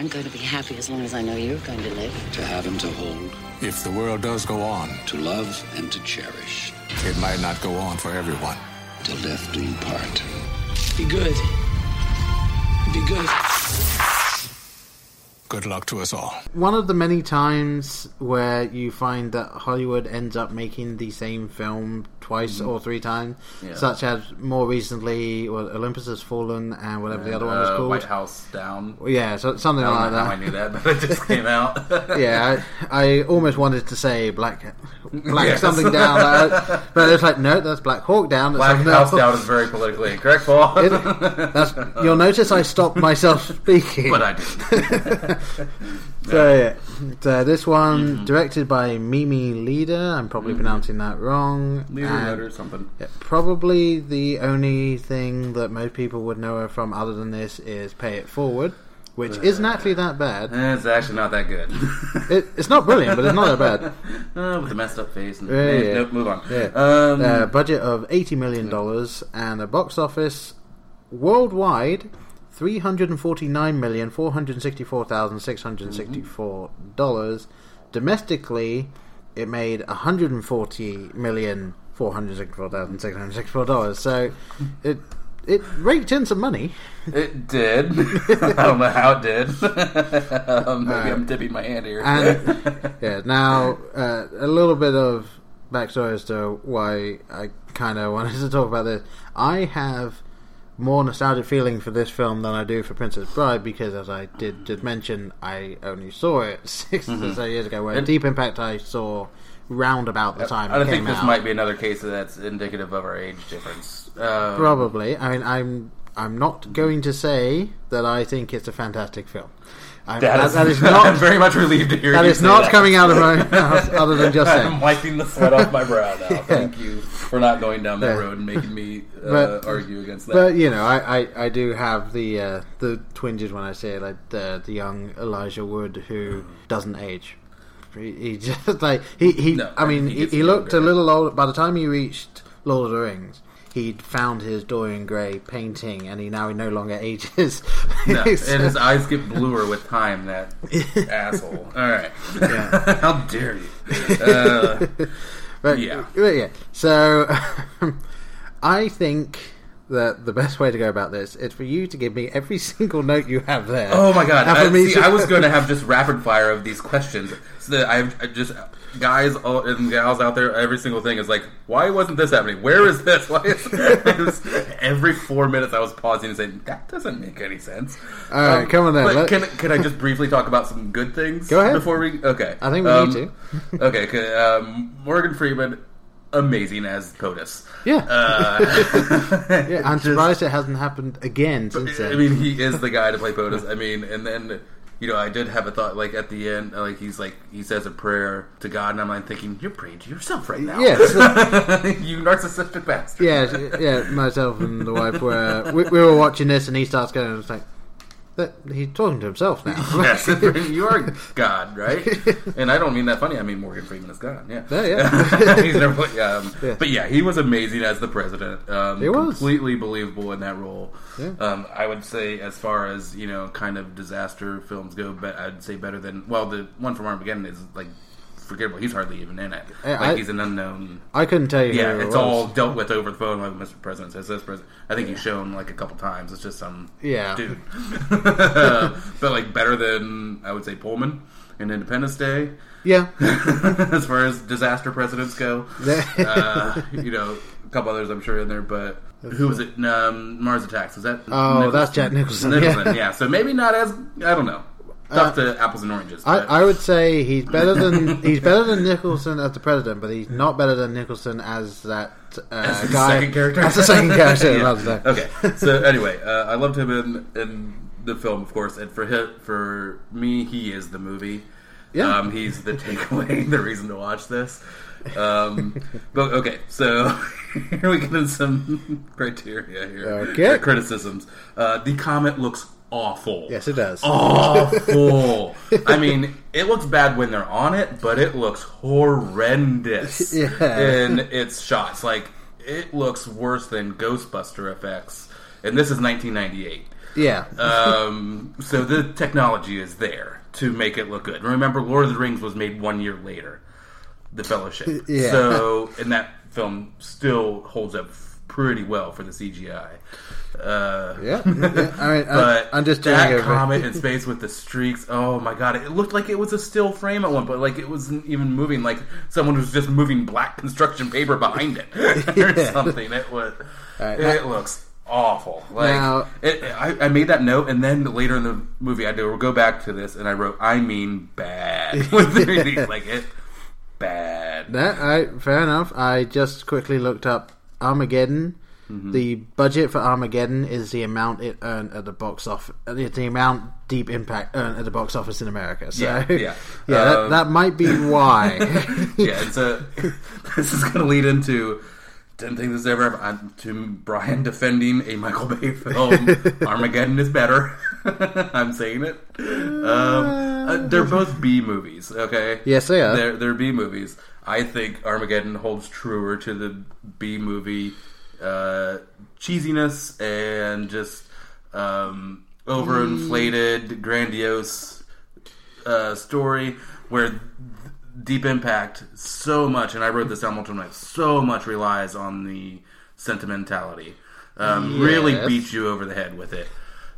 I'm going to be happy as long as I know you're going to live. To have and to hold. If the world does go on. To love and to cherish. It might not go on for everyone. To death do you part. Be good. Be good. Good luck to us all. One of the many times where you find that Hollywood ends up making the same film twice Mhm. or three times, Yeah. such as more recently, well, Olympus Has Fallen and whatever the other one was Uh, called. White House Down. Yeah, so, something I like know that. how I knew that, but it just came out. yeah, I, I almost wanted to say Black Black Yes. something down, uh, but it's like no, that's Black Hawk Down. That's Black House else. Down is very politically incorrect, Paul. It- that's, you'll notice I stopped myself speaking, But I didn't. so yeah, so this one Mm-hmm. directed by Mimi Leder. I'm probably Mhm. pronouncing that wrong. Leader, or something. probably the only thing that most people would know her from, other than this, is Pay It Forward, which isn't actually that bad. It's actually not that good. It, it's not brilliant, but it's not that bad. Uh, with a messed up face. And, Yeah, yeah. Nope, move on. Yeah. Um, uh, budget of eighty million dollars and a box office worldwide three hundred and forty nine million four hundred sixty four thousand six hundred sixty four dollars. Domestically, it made one hundred and forty million four hundred sixty four thousand six hundred sixty four dollars. So it it raked in some money. It did. I don't know how it did. um, maybe Uh, I'm dipping my hand here. And yeah, now uh, a little bit of backstory as to why I kind of wanted to talk about this. I have more nostalgic feeling for this film than I do for Princess Bride because, as I did did mention, I only saw it 6 Mhm. or so years ago. Where And- Deep Impact I saw round about the time I it think this out. might be another case that's indicative of our age difference. Um, Probably. I mean, I'm I'm not going to say that I think it's a fantastic film. I, That is- that is not. I'm very much relieved to hear That is say not that. coming out of my mouth, other than just saying. I'm wiping the sweat off my brow now. Thank you for not going down that road and making me uh, But- argue against that. But you know, I, I, I do have the uh, the twinges when I say like the the young Elijah Wood who doesn't age. He, he just like he, he No, I mean he he, he looked a little older by the time he reached Lord of the Rings. He'd found his Dorian Gray painting, and he now he no longer ages. No, and his eyes get bluer with time. That asshole. All right, Yeah. how dare you? Uh, but yeah. but yeah. So I think that the best way to go about this is for you to give me every single note you have there. Oh my god! I, see, to- I was going to have just rapid fire of these questions. So that I've I just guys all- and gals out there, every single thing is like, why wasn't this happening? Where is this? Why is was- every four minutes I was pausing and saying that doesn't make any sense. Um, All right, come on then, let- Can can I just briefly talk about some good things? Go ahead. Before we okay, I think we Um, need to. okay, um, Morgan Freeman, amazing as POTUS. Yeah. Uh, yeah, I'm surprised it hasn't happened again since then. I mean, he is the guy to play POTUS. I mean, and then you know, I did have a thought like at the end, like he's like he says a prayer to God, and I'm like thinking, you're praying to yourself right now. Yes. you narcissistic bastard. yeah, yeah. Myself and the wife were we, we were watching this, and he starts going. And it's like he's talking to himself now. yes, you are God, right? And I don't mean that funny. I mean Morgan Freeman is God. Yeah, Yeah, yeah. He's never, um, Yeah. But yeah, he was amazing as the president. Um, He was. completely believable in that role. Yeah. Um, I would say, as far as you know, kind of disaster films go, but I'd say better than well, the one from Armageddon is like forgettable. He's hardly even in it. Like I- he's an unknown. I couldn't tell you. Yeah, it it's was. all dealt with over the phone. Like Mr. President says, this president. I think he's shown like a couple times. It's just some Yeah. dude. but like better than I would say Pullman in Independence Day. Yeah. as far as disaster presidents go, uh, you know, a couple others I'm sure in there, but. Who was it? Um, Mars Attacks. Was that? Oh, that's Jack Nicholson, Nicholson, yeah. yeah. So maybe not as I don't know. Tough to apples and oranges. I, I would say he's better than he's better than Nicholson as the president, but he's not better than Nicholson as that uh, As the guy. second character. As the second character. Yeah. Okay. So anyway, uh, I loved him in in the film, of course, and for him, for me, he is the movie. Yeah. Um, he's the takeaway, the reason to watch this. Um, but okay, so here we get into some criteria here. Okay. Uh, criticisms. Uh, the comet looks awful. Yes, it does. Awful. I mean, it looks bad when they're on it, but it looks horrendous Yeah. in its shots. Like it looks worse than Ghostbuster effects, and this is 1998. Yeah. Um, so the technology is there to make it look good. Remember, Lord of the Rings was made one year later. The Fellowship. Yeah. So, and that film still holds up pretty well for the CGI. Uh, Yeah. Yeah. I mean, but I'm just doing that comet in space with the streaks. Oh my god! It looked like it was a still frame at one point. Like it wasn't even moving. Like someone was just moving black construction paper behind it or Yeah. something. It was. Alright, it now- looks awful. Like Now- it, I, I made that note, and then later in the movie, I do go back to this, and I wrote, "I mean bad." with the like it, bad. That, I, fair enough. I just quickly looked up Armageddon. Mm-hmm. The budget for Armageddon is the amount it earned at the box office. The amount Deep Impact earned at the box office in America. So, Yeah, yeah. yeah, that, Um, that might be why. yeah, and so this is going to lead into didn't think this ever happened to Brian defending a Michael Bay film. Armageddon is better. I'm saying it. Um, uh, they're both B movies. Okay. Yes, they are. They're they're B movies. I think Armageddon holds truer to the B movie uh, cheesiness and just um, overinflated, grandiose uh, story where Deep Impact so much, and I wrote this down multiple times, so much relies on the sentimentality. Um, Really beats you over the head with it.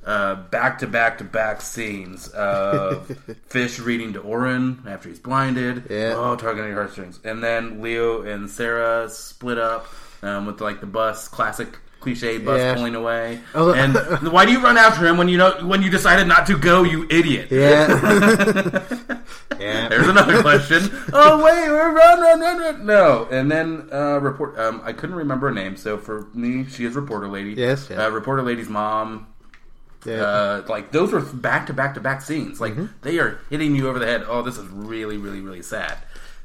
Uh, back to back to back scenes of Fish reading to Oren after he's blinded. Yeah. Oh, at your heartstrings. And then Leo and Sarah split up um, with like the bus, classic cliche bus Yeah. pulling away. And why do you run after him when you know when you decided not to go, you idiot? Yeah. yeah. There's another question. oh wait, we're run, run, run, run. No, and then uh, report. Um, I couldn't remember her name, so for me, she is reporter lady. Yes, yeah. Uh, reporter lady's mom. Yeah. Uh, like those were back to back to back scenes. Like Mm-hmm. they are hitting you over the head. Oh, this is really, really, really sad,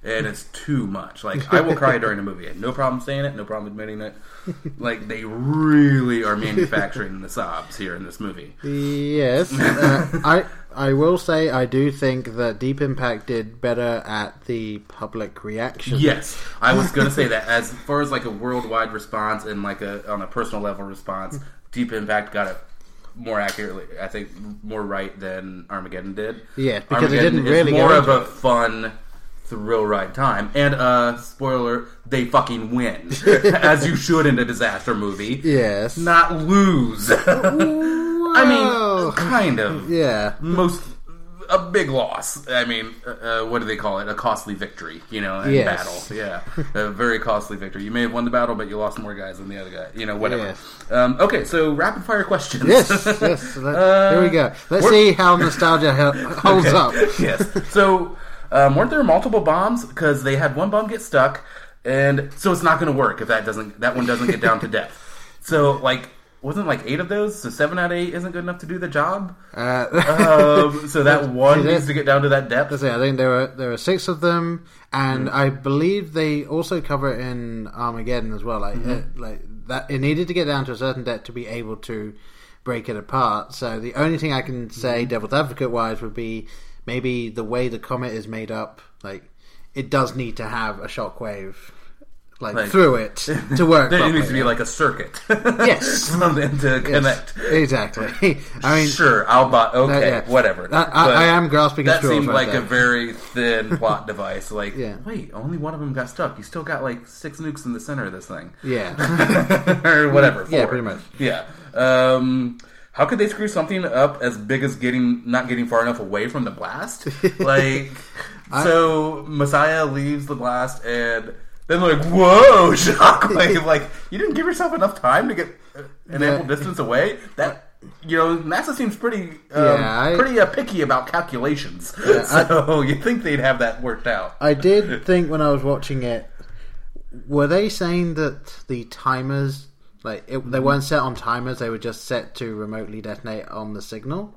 and it's too much. Like I will cry during a movie. No problem saying it. No problem admitting it. Like they really are manufacturing the sobs here in this movie. Yes, uh, I I will say I do think that Deep Impact did better at the public reaction. Yes, I was going to say that. As far as like a worldwide response and like a on a personal level response, Deep Impact got it more accurately. I think more right than Armageddon did. Yeah, because it didn't really more of a fun thrill ride time. And uh spoiler, they fucking win, as you should in a disaster movie. Yes. not lose. I mean, kind of. Yeah. Most a big loss. I mean, uh, uh, what do they call it? A costly victory, you know, in Yes. battle. Yeah, a very costly victory. You may have won the battle, but you lost more guys than the other guy. You know, whatever. Yes. Um, okay, so rapid fire questions. Yes, yes. Let- Uh, here we go. Let's see how nostalgia holds Okay. up. yes. So, um, weren't there multiple bombs? Because they had one bomb get stuck, and so it's not going to work if that doesn't that one doesn't get down to depth. So, like, wasn't like eight of those? So seven out of eight isn't good enough to do the job. Uh, um, so that one needs to get down to that depth. I think there are there are six of them, and Mm. I believe they also cover it in Armageddon as well. Like, Mhm. uh, like that, it needed to get down to a certain depth to be able to break it apart. So the only thing I can say, Mm-hmm. devil's advocate wise, would be maybe the way the comet is made up. Like, it does need to have a shockwave. Like, Like- through it to work. There needs to be like a circuit. Yes. Something to Yes, connect. exactly. I mean, sure, I'll buy. Okay, yeah. whatever. I- I- I am grasping at That seemed right like there. a very thin plot device. Like, Yeah. wait, only one of them got stuck. You still got like six nukes in the center of this thing. Yeah. or whatever. Yeah, four. pretty much. Yeah. Um, how could they screw something up as big as getting not getting far enough away from the blast? Like, I- so Messiah leaves the blast and. Then they're like, whoa, shockwave! like, you didn't give yourself enough time to get an Yeah. ample distance away. That you know, NASA seems pretty, um, Yeah, I- pretty uh, picky about calculations. Yeah, I- so you think they'd have that worked out? I did think when I was watching it, were they saying that the timers, like it, Mm-hmm. they weren't set on timers, they were just set to remotely detonate on the signal?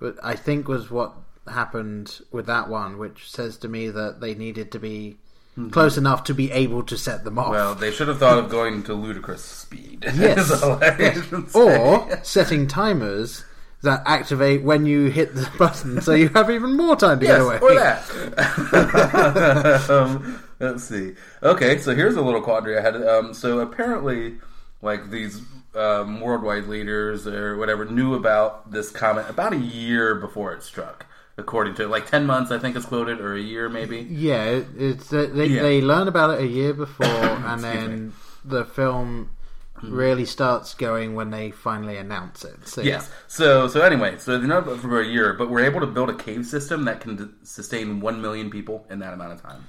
But I think was what happened with that one, which says to me that they needed to be Mhm. close enough to be able to set them off. Well, they should have thought of going to ludicrous speed. yes, Is all I yes. say. or setting timers that activate when you hit the button, so you have even more time to yes, get away. or that. um, let's see. Okay, so here's a little quandary I had. Um, so apparently, like these um, worldwide leaders or whatever knew about this comet about a year before it struck. According to like ten months, I think it's quoted, or a year maybe. Yeah, it, it's they, they, Yeah. they learn about it a year before, and then the film really starts going when they finally announce it. So, Yes. So so anyway, so they know about it for a year, but we're able to build a cave system that can d- sustain one million people in that amount of time.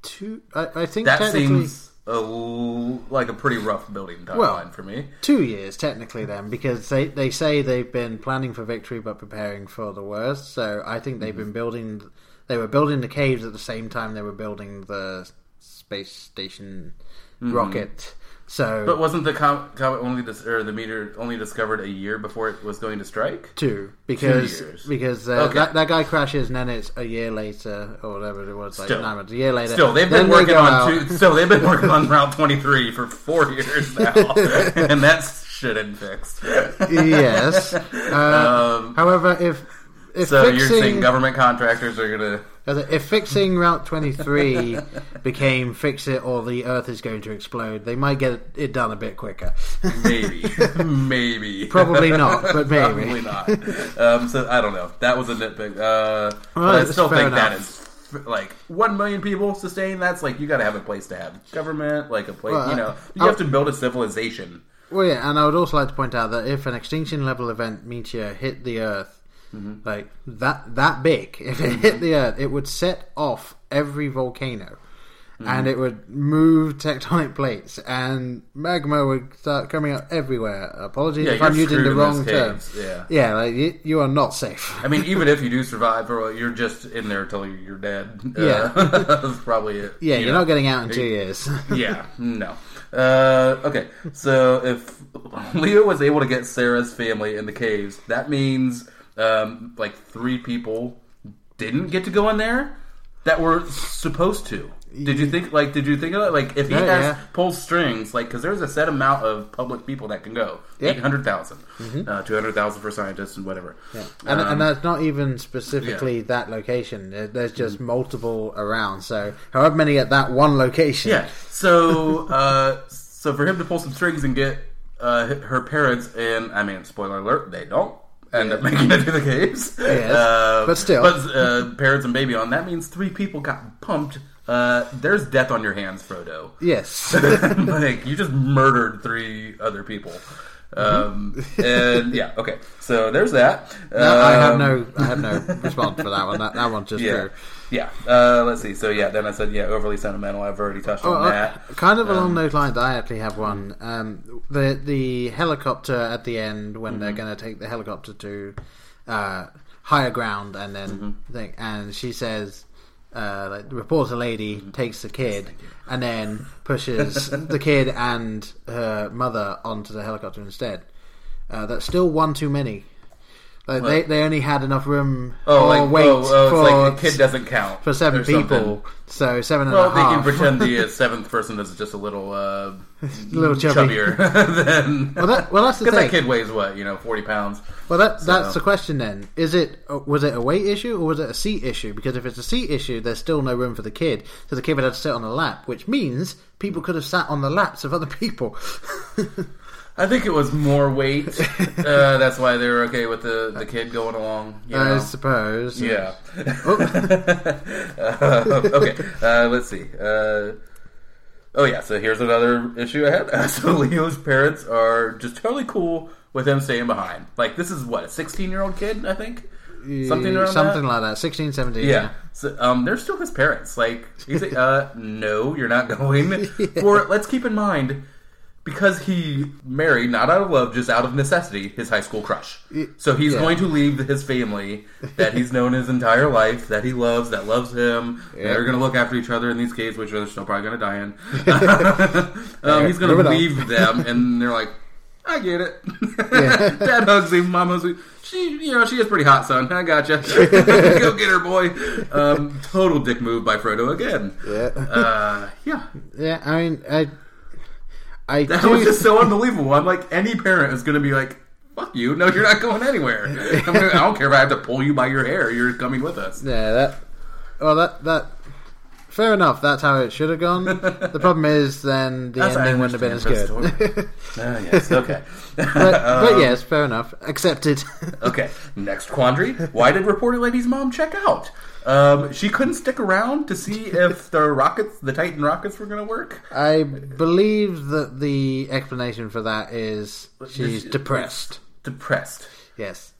two. I, I think That technically seems a like a pretty rough building timeline Well, for me. two years technically then, because they they say they've been planning for victory but preparing for the worst. So I think they've Mm-hmm. been building. They were building the caves at the same time they were building the space station Mhm. rocket. So, But wasn't the com- comet only dis- or the meteor only discovered a year before it was going to strike? Two because Two years. because uh, Okay. that, that guy crashes and then it's a year later or whatever it was like Still. nine months a year later. Still, they've been they working go on out. two, still they've been working on Route 23 for four years now, and that's shit and fixed. yes. Uh, Um, however, if if so fixing, you're saying government contractors are gonna if fixing Route Twenty Three became fix it or the Earth is going to explode, they might get it done a bit quicker. maybe, maybe, Probably not, but maybe. Probably not. Um, so I don't know. That was a nitpick. Uh, but I still think that enough. is like one million people sustained. That's like you got to have a place to have government, like a place. Well, you know, I- you have to build a civilization. Well, yeah, and I would also like to point out that if an extinction level event meteor hit the Earth, Mm-hmm. like that that big, if it hit the Earth, it would set off every volcano, and it would move tectonic plates, and magma would start coming up everywhere. Apologies Yeah, if I'm using the wrong terms. yeah. yeah, like you, you are not safe. I mean, even if you do survive, or you're just in there till you're dead. Yeah. uh, that's probably it. Yeah, you you're not getting out in two years. yeah, no. Uh, okay, so if Leo was able to get Sarah's family in the caves, that means um, like three people didn't get to go in there that were supposed to. Did you think like? Did you think of it like if he Yeah, has yeah. pulls strings like because there's a set amount of public people that can go Yeah. eight hundred thousand, Mhm. uh, two hundred thousand for scientists and whatever. Yeah. And, Um, and that's not even specifically that location. There's just multiple around. So, however many at that one location. Yeah. So, uh, so for him to pull some strings and get uh, her parents in, I mean, spoiler alert, they don't end up making it to the caves. Yes, Uh, but still. but uh, parents and baby on. That means three people got pumped. Uh, there's death on your hands, Frodo. Yes. like you just murdered three other people. Um, and yeah, okay. So there's that. Mm-hmm. No, I have Um, no, I have no response for that one. That, that one's just yeah. true. Yeah. Uh, let's see. So yeah, then I said yeah, overly sentimental. I've already touched Oh, on that. kind of along Um, those lines, I actually have one. Um, the the helicopter at the end when they're Mhm. going to take the helicopter to uh, higher ground, and then Mm-hmm. and she says, uh, like the reporter lady Mm-hmm. takes the kid and then pushes the kid and her mother onto the helicopter instead. Uh, that's still one too many. Like they, they only had enough room Oh, like weight oh, oh, for like the kid doesn't count for seven people. So seven and a Well, they can pretend the uh, seventh person is just a little, uh, Little chubby. chubbier than. Well, that- well, that's the thing. that kid weighs what you know, forty pounds. Well, that So- that's the question then. Is it uh, was it a weight issue or was it a seat issue? Because if it's a seat issue, there's still no room for the kid, so the kid would have to sit on a lap, which means people could have sat on the laps of other people. I think it was more weight. uh, that's why they were okay with the, the kid going along. You I know? suppose. Yeah. Oh. uh, okay. Uh, let's see. Uh, oh yeah. So here's another issue I had. Uh, so Leo's parents are just totally cool with him staying behind. Like this is what a 16 year old kid, I think. Something around something that? like that. 16, 17. Yeah. So, um, they're still his parents. Like, he's like, uh, no, you're not going. For let's keep in mind, because he married not out of love, just out of necessity, his high school crush. So he's Yeah. going to leave his family that he's known his entire life, that he loves, that loves him. Yeah. They're going to look after each other in these caves, which they're still probably going to die in. um, he's going to leave them, and they're like, I get it. Yeah. Dad hugs him, mom hugs him. She, you know, she is pretty hot, son. I gotcha. Go get her, boy. Um, total dick move by Frodo again. Yeah. Uh, yeah. Yeah, I mean, I, I That do, was just so unbelievable. I'm like, any parent is going to be like, fuck you. No, you're not going anywhere. I'm gonna, I don't care if I have to pull you by your hair. You're coming with us. Yeah, that. Well, that that. Fair enough. That's how it should have gone. the problem is, then the That's ending wouldn't have been as good. Ah, yes, okay. but, but Um, yes, fair enough. Accepted. okay, next quandary. Why did reporter lady's mom check out? Um, she couldn't stick around to see if the rockets, the Titan rockets, were going to work. I believe that the explanation for that is she's depressed. Depressed. Yes.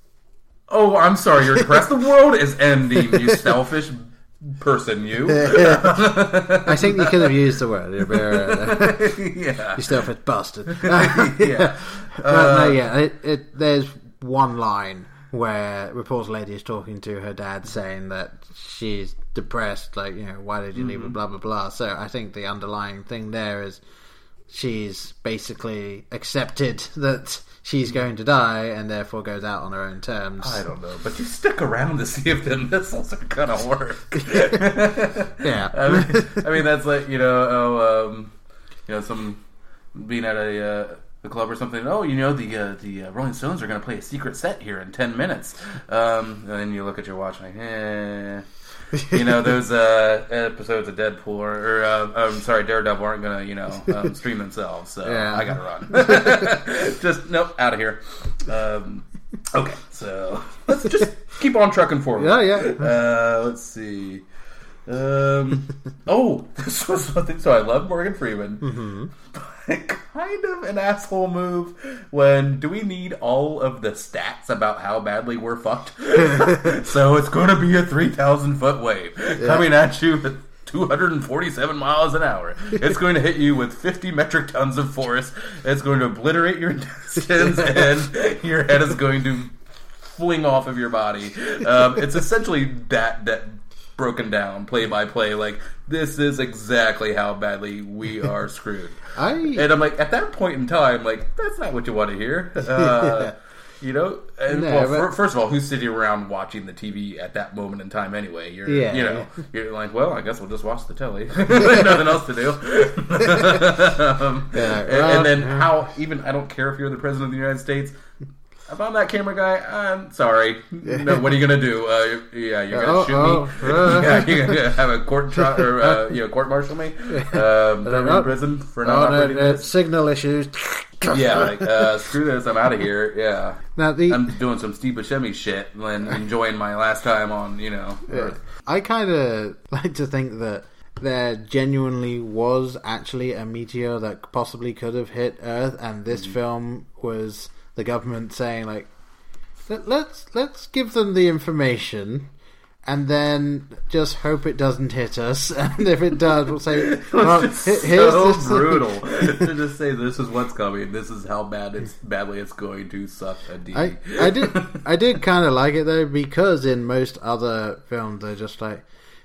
Oh, I'm sorry, you're depressed. the world is ending, you selfish person, you. I think you could have used the word. Uh, Yeah. You selfish bastard. Yeah. Uh, no, yeah. It, it, there's one line where reporter lady is talking to her dad, saying that she's depressed. Like, you know, why did you leave? her, Mhm. Blah blah blah. So I think the underlying thing there is she's basically accepted that she's going to die, and therefore goes out on her own terms. I don't know, but you stick around to see if the missiles are gonna work. Yeah. I mean, I mean that's like you know, oh, um, you know, some being at a, uh, a club or something. Oh, you know, the uh, the uh, Rolling Stones are gonna play a secret set here in ten minutes. Um, and then you look at your watch like, eh. You know those uh, episodes of Deadpool or, or uh, I'm sorry, Daredevil aren't gonna you know um, stream themselves, so Yeah. I gotta run. just nope, out of here. Um, okay, so let's just keep on trucking forward. Yeah, yeah. Uh, let's see. Um, oh, this was something. So I love Morgan Freeman. Mhm. But kind of an asshole move when do we need all of the stats about how badly we're fucked? so it's going to be a 3,000 foot wave coming at you at 247 miles an hour. It's going to hit you with 50 metric tons of force. It's going to obliterate your intestines, and your head is going to fling off of your body. Um, it's essentially that that broken down play by play. Like this is exactly how badly we are screwed. I and I'm like at that point in time, like that's not what you want to hear. Uh, You know, and, No, well, but- fir- first of all, who's sitting around watching the TV at that moment in time anyway? You're, Yeah, you know, you're like, well, I guess we'll just watch the telly. Nothing else to do. um, Yeah, and, and then how? Even I don't care if you're the president of the United States. If I'm that camera guy, I'm sorry. No, what are you gonna do? Uh, yeah, you're gonna Oh, shoot oh, me. uh. yeah, you're gonna have a court trial or uh, you know court martial me. Um, throw me in Oh, prison for oh, not no, operating no, signal issues. Yeah, like uh, screw this. I'm out of here. Yeah. Now the I'm doing some Steve Buscemi shit and enjoying my last time on, you know. Earth. I kind of like to think that there genuinely was actually a meteor that possibly could have hit Earth, and this Mm-hmm. film was the government saying like, "Let- "Let's let's give them the information." And then just hope it doesn't hit us, and if it does, we'll say, well, It's just "Here's so this brutal to just say this is what's coming. This is how bad it's badly it's going to suck a D. I, I did I did kind of like it though because in most other films they're just like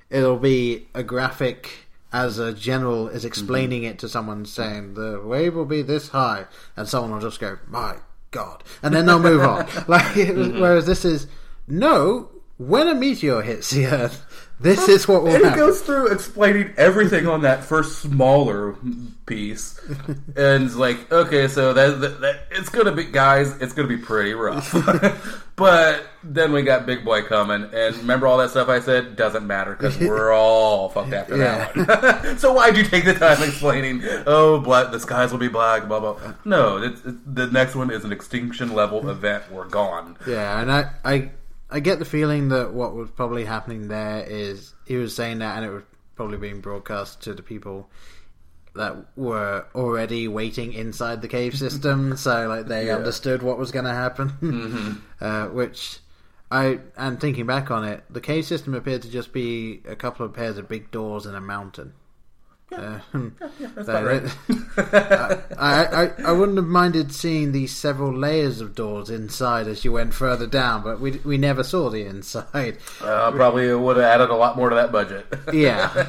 it'll be a graphic as a general is mm-hmm. explaining it to someone saying the wave will be this high and someone will just go my god and then they'll move on like Mhm. whereas this is no when a meteor hits the earth this is what will and he happen goes through explaining everything on that first smaller piece, and it's like, okay, so that, that, that it's gonna be, guys, it's gonna be pretty rough. but then we got Big Boy coming, and remember all that stuff I said doesn't matter because we're all fucked after that one. so why'd you take the time explaining? Oh, black, the skies will be black, blah blah. No, it's, it's, the next one is an extinction level event. We're gone. Yeah, and I, I, I get the feeling that what was probably happening there is he was saying that, and it was probably being broadcast to the people that were already waiting inside the cave system, so like they Yeah. understood what was going to happen. Mhm. uh, which I, and thinking back on it, the cave system appeared to just be a couple of pairs of big doors in a mountain. Uh, that's that- about I, I, I wouldn't have minded seeing these several layers of doors inside as you went further down, but we we never saw the inside. Uh, probably would have added a lot more to that budget. Yeah.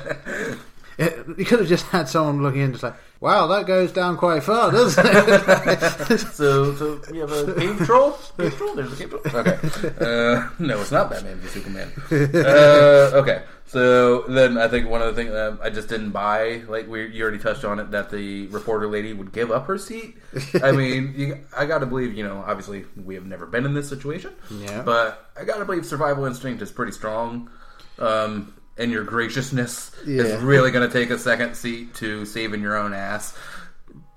It, you could have just had someone looking in, just like, "Wow, that goes down quite far, doesn't it?" so, so you have a cave troll? Cave troll? There's a cave troll. Okay. Uh, no, it's not Batman v Superman. Uh, okay. So then I think one of the things um, I just didn't buy, like we you already touched on it, that the reporter lady would give up her seat. I mean, you, I got to believe, you know, obviously we have never been in this situation, Yeah. but I got to believe survival instinct is pretty strong. Um, and your graciousness Yeah. is really going to take a second seat to saving your own ass.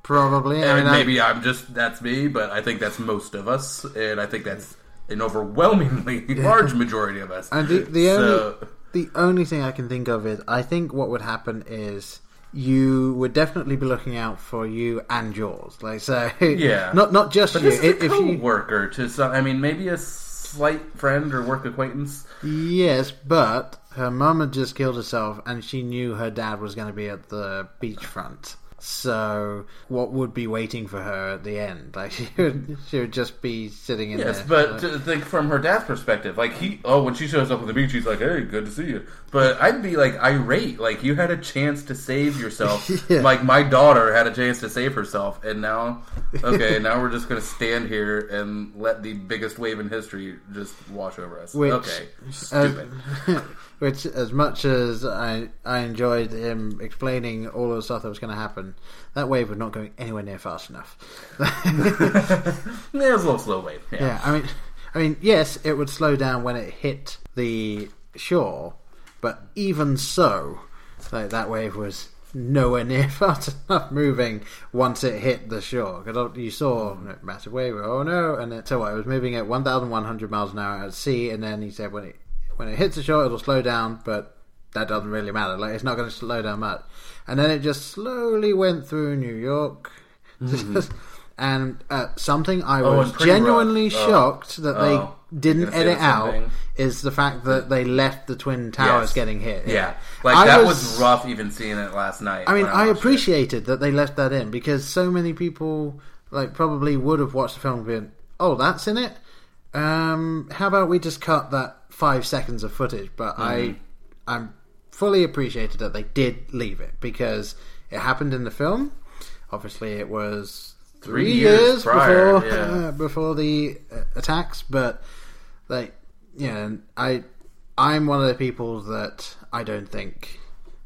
Probably. I And mean, I- maybe I'm just that's me, but I think that's most of us, and I think that's an overwhelmingly large majority of us. And the, the So- only the only thing I can think of is I think what would happen is you would definitely be looking out for you and yours. Like so, yeah, not not just but you. This is If a you worker to some, I mean, maybe a slight friend or work acquaintance. Yes, but her mum had just killed herself, and she knew her dad was going to be at the beachfront. So, what would be waiting for her at the end? Like she would, she would just be sitting in Yes, there. but uh, to think from her dad's perspective, like he, oh, when she shows up on the beach, he's like, "Hey, good to see you." But I'd be like irate, like you had a chance to save yourself, Yeah. like my daughter had a chance to save herself, and now, okay, now we're just gonna stand here and let the biggest wave in history just wash over us. which, okay, as, stupid. which, as much as I I enjoyed him explaining all of the stuff that was going to happen, that wave was not going anywhere near fast enough. it was a little slow wave. Yeah. Yeah, I mean, I mean, yes, it would slow down when it hit the shore, but even so, like that wave was nowhere near fast enough moving once it hit the shore. Because you saw a massive wave. Oh no! And it, so what, it was moving at one thousand one hundred miles an hour at sea, and then he said when it when it hits the shore, it'll slow down, but that doesn't really matter. Like it's not going to slow down much. And then it just slowly went through New York. Mhm. and uh, something I Oh, was rough. genuinely Oh. shocked that Oh. Didn't edit out is the fact that they left the twin towers Yes. getting hit. Yeah, like I that was, rough. Even seeing it last night. I mean, when I watched it. appreciated that they left that in because so many people like probably would have watched the film and been, "Oh, that's in it." Um, how about we just cut that five seconds of footage? But Mhm. I, I'm fully appreciated that they did leave it because it happened in the film. Obviously, it was three, Three years years, prior, before yeah. uh, before the uh, attacks, but like, you know, I, I'm one of the people that I don't think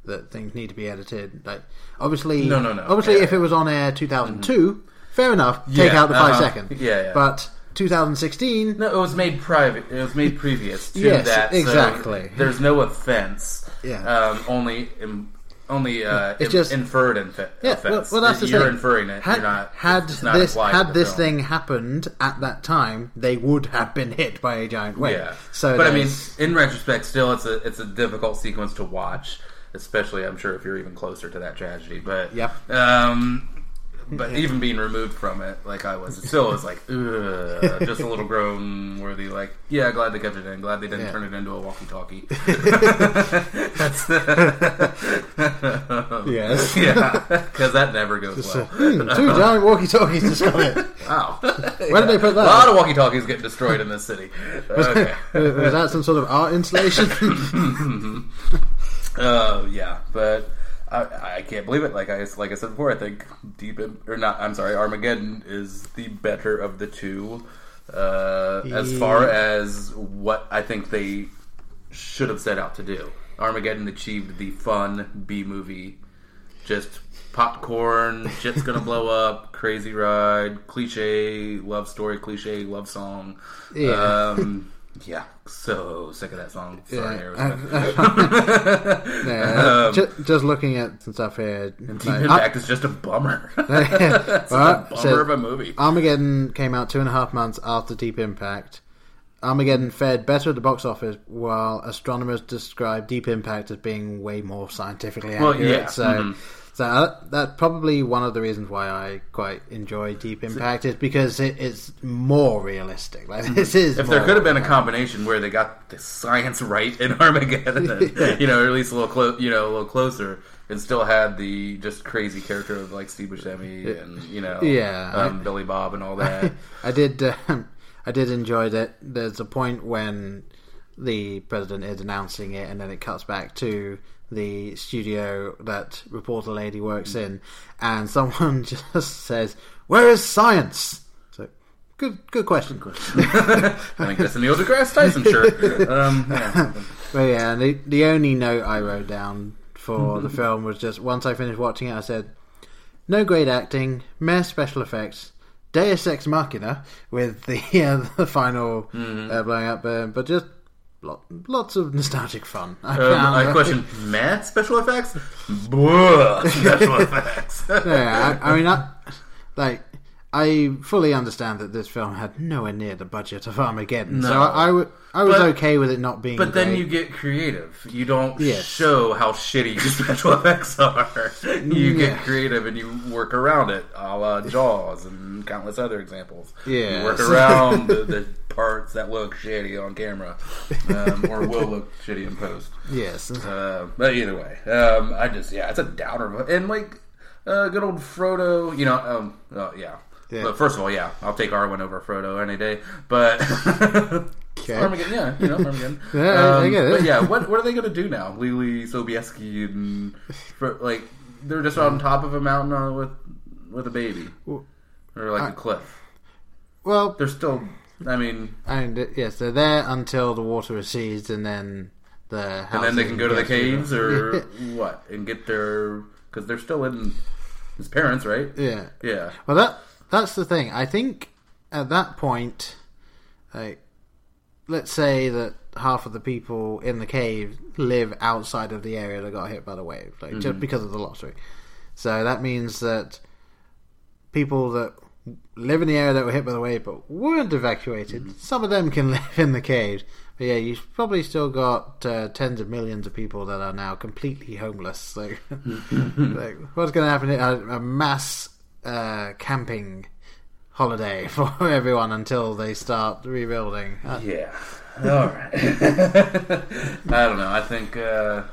that things need to be edited. Like, obviously, No, no, no. Obviously, Yeah. Mm-hmm. if it was on air 2002, fair enough. Take Yeah, out the 5 uh-huh. second. Yeah, yeah. But 2016, No, it was made private. It was made previous to Yes, that. so exactly. there's no offense. Yeah. Um, only im- only uh, It's just- inferred in infe- yeah. Well, offense. well, that's the You're inferring it. Had, You're not. had not this had this film. thing happened at that time, they would have been hit by a giant wave. Yeah. So, but I mean, in retrospect, still, it's a it's a difficult sequence to watch, especially I'm sure if you're even closer to that tragedy. But yeah, Um, but even being removed from it, like I was, it still was like, just a little groan worthy. Like, yeah, glad they kept it in. Glad they didn't Yeah. turn it into a walkie-talkie. That's Yes. yeah, because that never goes Just, well. uh, hmm, two giant walkie-talkies just got hit. Wow. Where did they put that? A lot of walkie-talkies get destroyed in this city. Was, Okay. was that some sort of art installation? Oh yeah, but I, I can't believe it. Like I like I said before, I think Deep in, or not. I'm sorry, Armageddon is the better of the two. Uh, as far as what I think they should have set out to do, Armageddon achieved the fun B movie, just popcorn, shit's gonna blow up, crazy ride, cliche love story, cliche love song. Yeah. Um, yeah, so sick of that song. Sorry, Yeah. Um, ju- just looking at some stuff here. Deep Impact is just a bummer. It's Well, a bummer so of a movie. Armageddon came out two and a half months after Deep Impact. Armageddon fared better at the box office, while astronomers describe Deep Impact as being way more scientifically Well, accurate. yeah, So, mhm. So that, that's probably one of the reasons why I quite enjoy Deep Impact is because it, it's more realistic. Like this is if there could have been a combination where they got the science right in Armageddon, you know, or at least a little clo- you know, a little closer, and still had the just crazy character of like Steve Buscemi and you know, Yeah. um, Billy Bob and all that. I did. Um, I did enjoy that. There's a point when the president is announcing it, and then it cuts back to the studio that reporter lady works in, and someone just says, "Where is science?" So, good, good question. I think that's a Neil deGrasse Tyson shirt. Um, yeah. But yeah, the, the only note I wrote down for the film was just once I finished watching it, I said, "No great acting, mere special effects, Deus Ex Machina with the uh, the final uh, blowing up, uh, but just lot, lots of nostalgic fun." I, Um. I question mad special effects. Special effects. yeah, I, I mean, I, like. I fully understand that this film had nowhere near the budget of Armageddon, so No. I, I, w- I was But- okay with it not being. But then great. you get creative. You don't Yes. show how shitty special effects are. You Yeah. get creative and you work around it, a la Jaws and countless other examples. You work around the, the parts that look shitty on camera, um, or will look shitty in post. Yes. Uh, but either way, um, I just yeah, it's a downer. And like uh, good old Frodo, you know, um, uh, yeah. Yeah. But first of all, yeah, I'll take Arwen over Frodo any day. But Okay. Armageddon, yeah, you know Armageddon. Yeah, I- I Um, get it. But yeah, what what are they going to do now? Leelee Sobieski and like they're just on top of a mountain with with a baby or like I- a cliff. Well, They're still. I mean, And yes, they're there until the water recedes, and then the and then they can go to the caves or what and get their because they're still in his parents, right? yeah, Yeah. Well, that that's the thing. I think at that point, like, let's say that half of the people in the cave live outside of the area that got hit by the wave, like just Mhm. because of the lottery. So that means that people that live in the area that were hit by the wave but weren't evacuated, some of them can live in the caves. But yeah, you've probably still got uh, tens of millions of people that are now completely homeless. So, like, what's going to happen? A, a mass uh, camping holiday for everyone until they start rebuilding. Uh, Yeah. All right. I don't know. I think uh,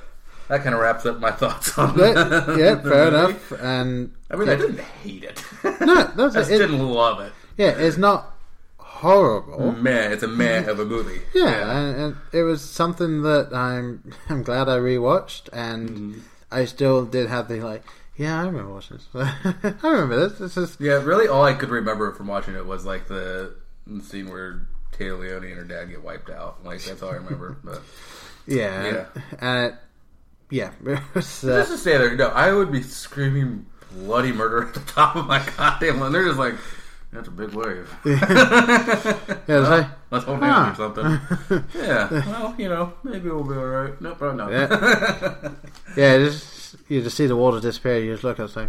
that kind of wraps up my thoughts on the yeah, fair enough. And I mean, I didn't hate it. No, that's I just it. didn't love it. Yeah, it's not horrible. Meh, it's a meh of a movie. Yeah, And, and it was something that I'm I'm glad I rewatched, and Mm-hmm. I still did have the like. Yeah, I remember watching this. I remember this. This is Yeah, really, all I could remember from watching it was like the scene where Téa Leoni and her dad get wiped out. Like that's all I remember. But yeah, Yeah. and it, yeah. Uh, just to say there, no, I would be screaming bloody murder at the top of my goddamn lungs. They're just like, that's a big wave. Yeah, Well, like, let's huh. hands or something. yeah, well, you know, maybe we'll be all right. No, probably not. Yeah. yeah, just you just see the water disappear. You just look at it and say,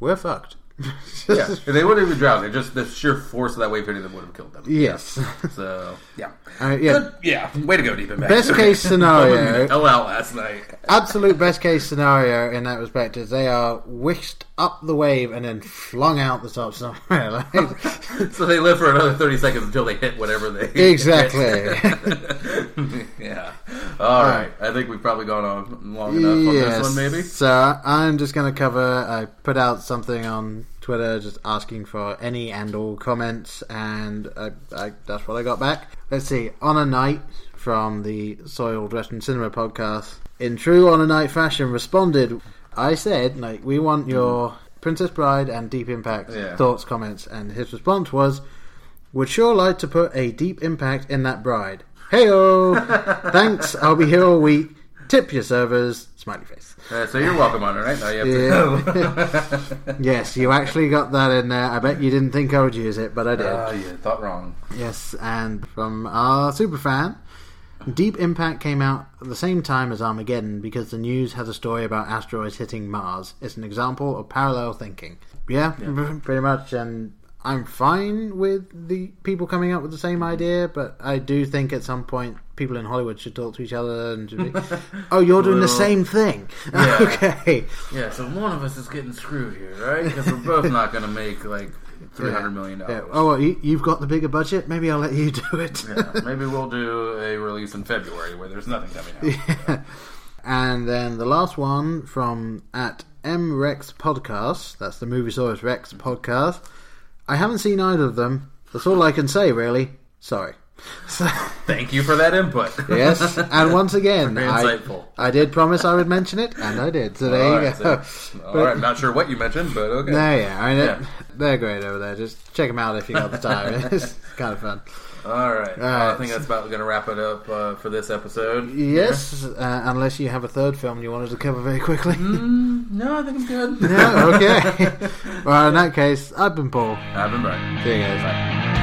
"We're fucked." Yeah, if they wouldn't even drown. They're just the sheer force of that wave hitting them would have killed them. Yes. So yeah, Uh, yeah. Good- yeah. Way to go, Deep Impact. Best case scenario. Hell out last night. Absolute best case scenario in that respect is they are whisked up the wave and then flung out the top somewhere. Like, so they live for another thirty seconds until they hit whatever they Exactly. yeah. All right. I think we've probably gone on long enough on this one, maybe. So I'm just going to cover. I put out something on Twitter just asking for any and all comments, and I, I, that's what I got back. Let's see. On a night from the Soiled Western Cinema podcast, in true on a night fashion, responded. I said, like, we want your Princess Bride and Deep Impact Yeah. thoughts, comments, and his response was, "Would sure like to put a deep impact in that bride." Heyo! Thanks. I'll be here all week. Tip your servers. Smiley face. Uh, so you're welcome on it, right? Now you have to. Yes, you actually got that in there. I bet you didn't think I would use it, but I did. Ah, yeah, thought wrong. Yes, and from our superfan, Deep Impact came out at the same time as Armageddon because the news has a story about asteroids hitting Mars. It's an example of parallel thinking. Yeah, pretty much. And I'm fine with the people coming up with the same idea, but I do think at some point people in Hollywood should talk to each other and be, oh, you're doing the same thing. yeah. okay. Yeah, so one of us is getting screwed here, right? Because we're both not going to make like three hundred million Yeah. dollars. Oh, well, you, you've got the bigger budget. Maybe I'll let you do it. Yeah, maybe we'll do a release in February where there's nothing coming out. And then the last one from at M Rex Podcast. That's the Moviesaurus Rex podcast. I haven't seen either of them. That's all I can say, really. Sorry. Thank you for that input. yes, and once again, Very I, insightful. I did promise I would mention it, and I did. So there All you right, go. so- But- right, not sure what you mentioned, but okay. No, yeah, I mean, Yeah. it- they're great over there. Just check them out if you got the time. it's kind of fun. All right. Well, I right. think that's about going to wrap it up uh, for this episode. Yes, uh, unless you have a third film you wanted to cover very quickly. Mm, no, I think I'm good. no, okay. well, in that case, I've been Paul. I've been Brian. See you guys. Bye.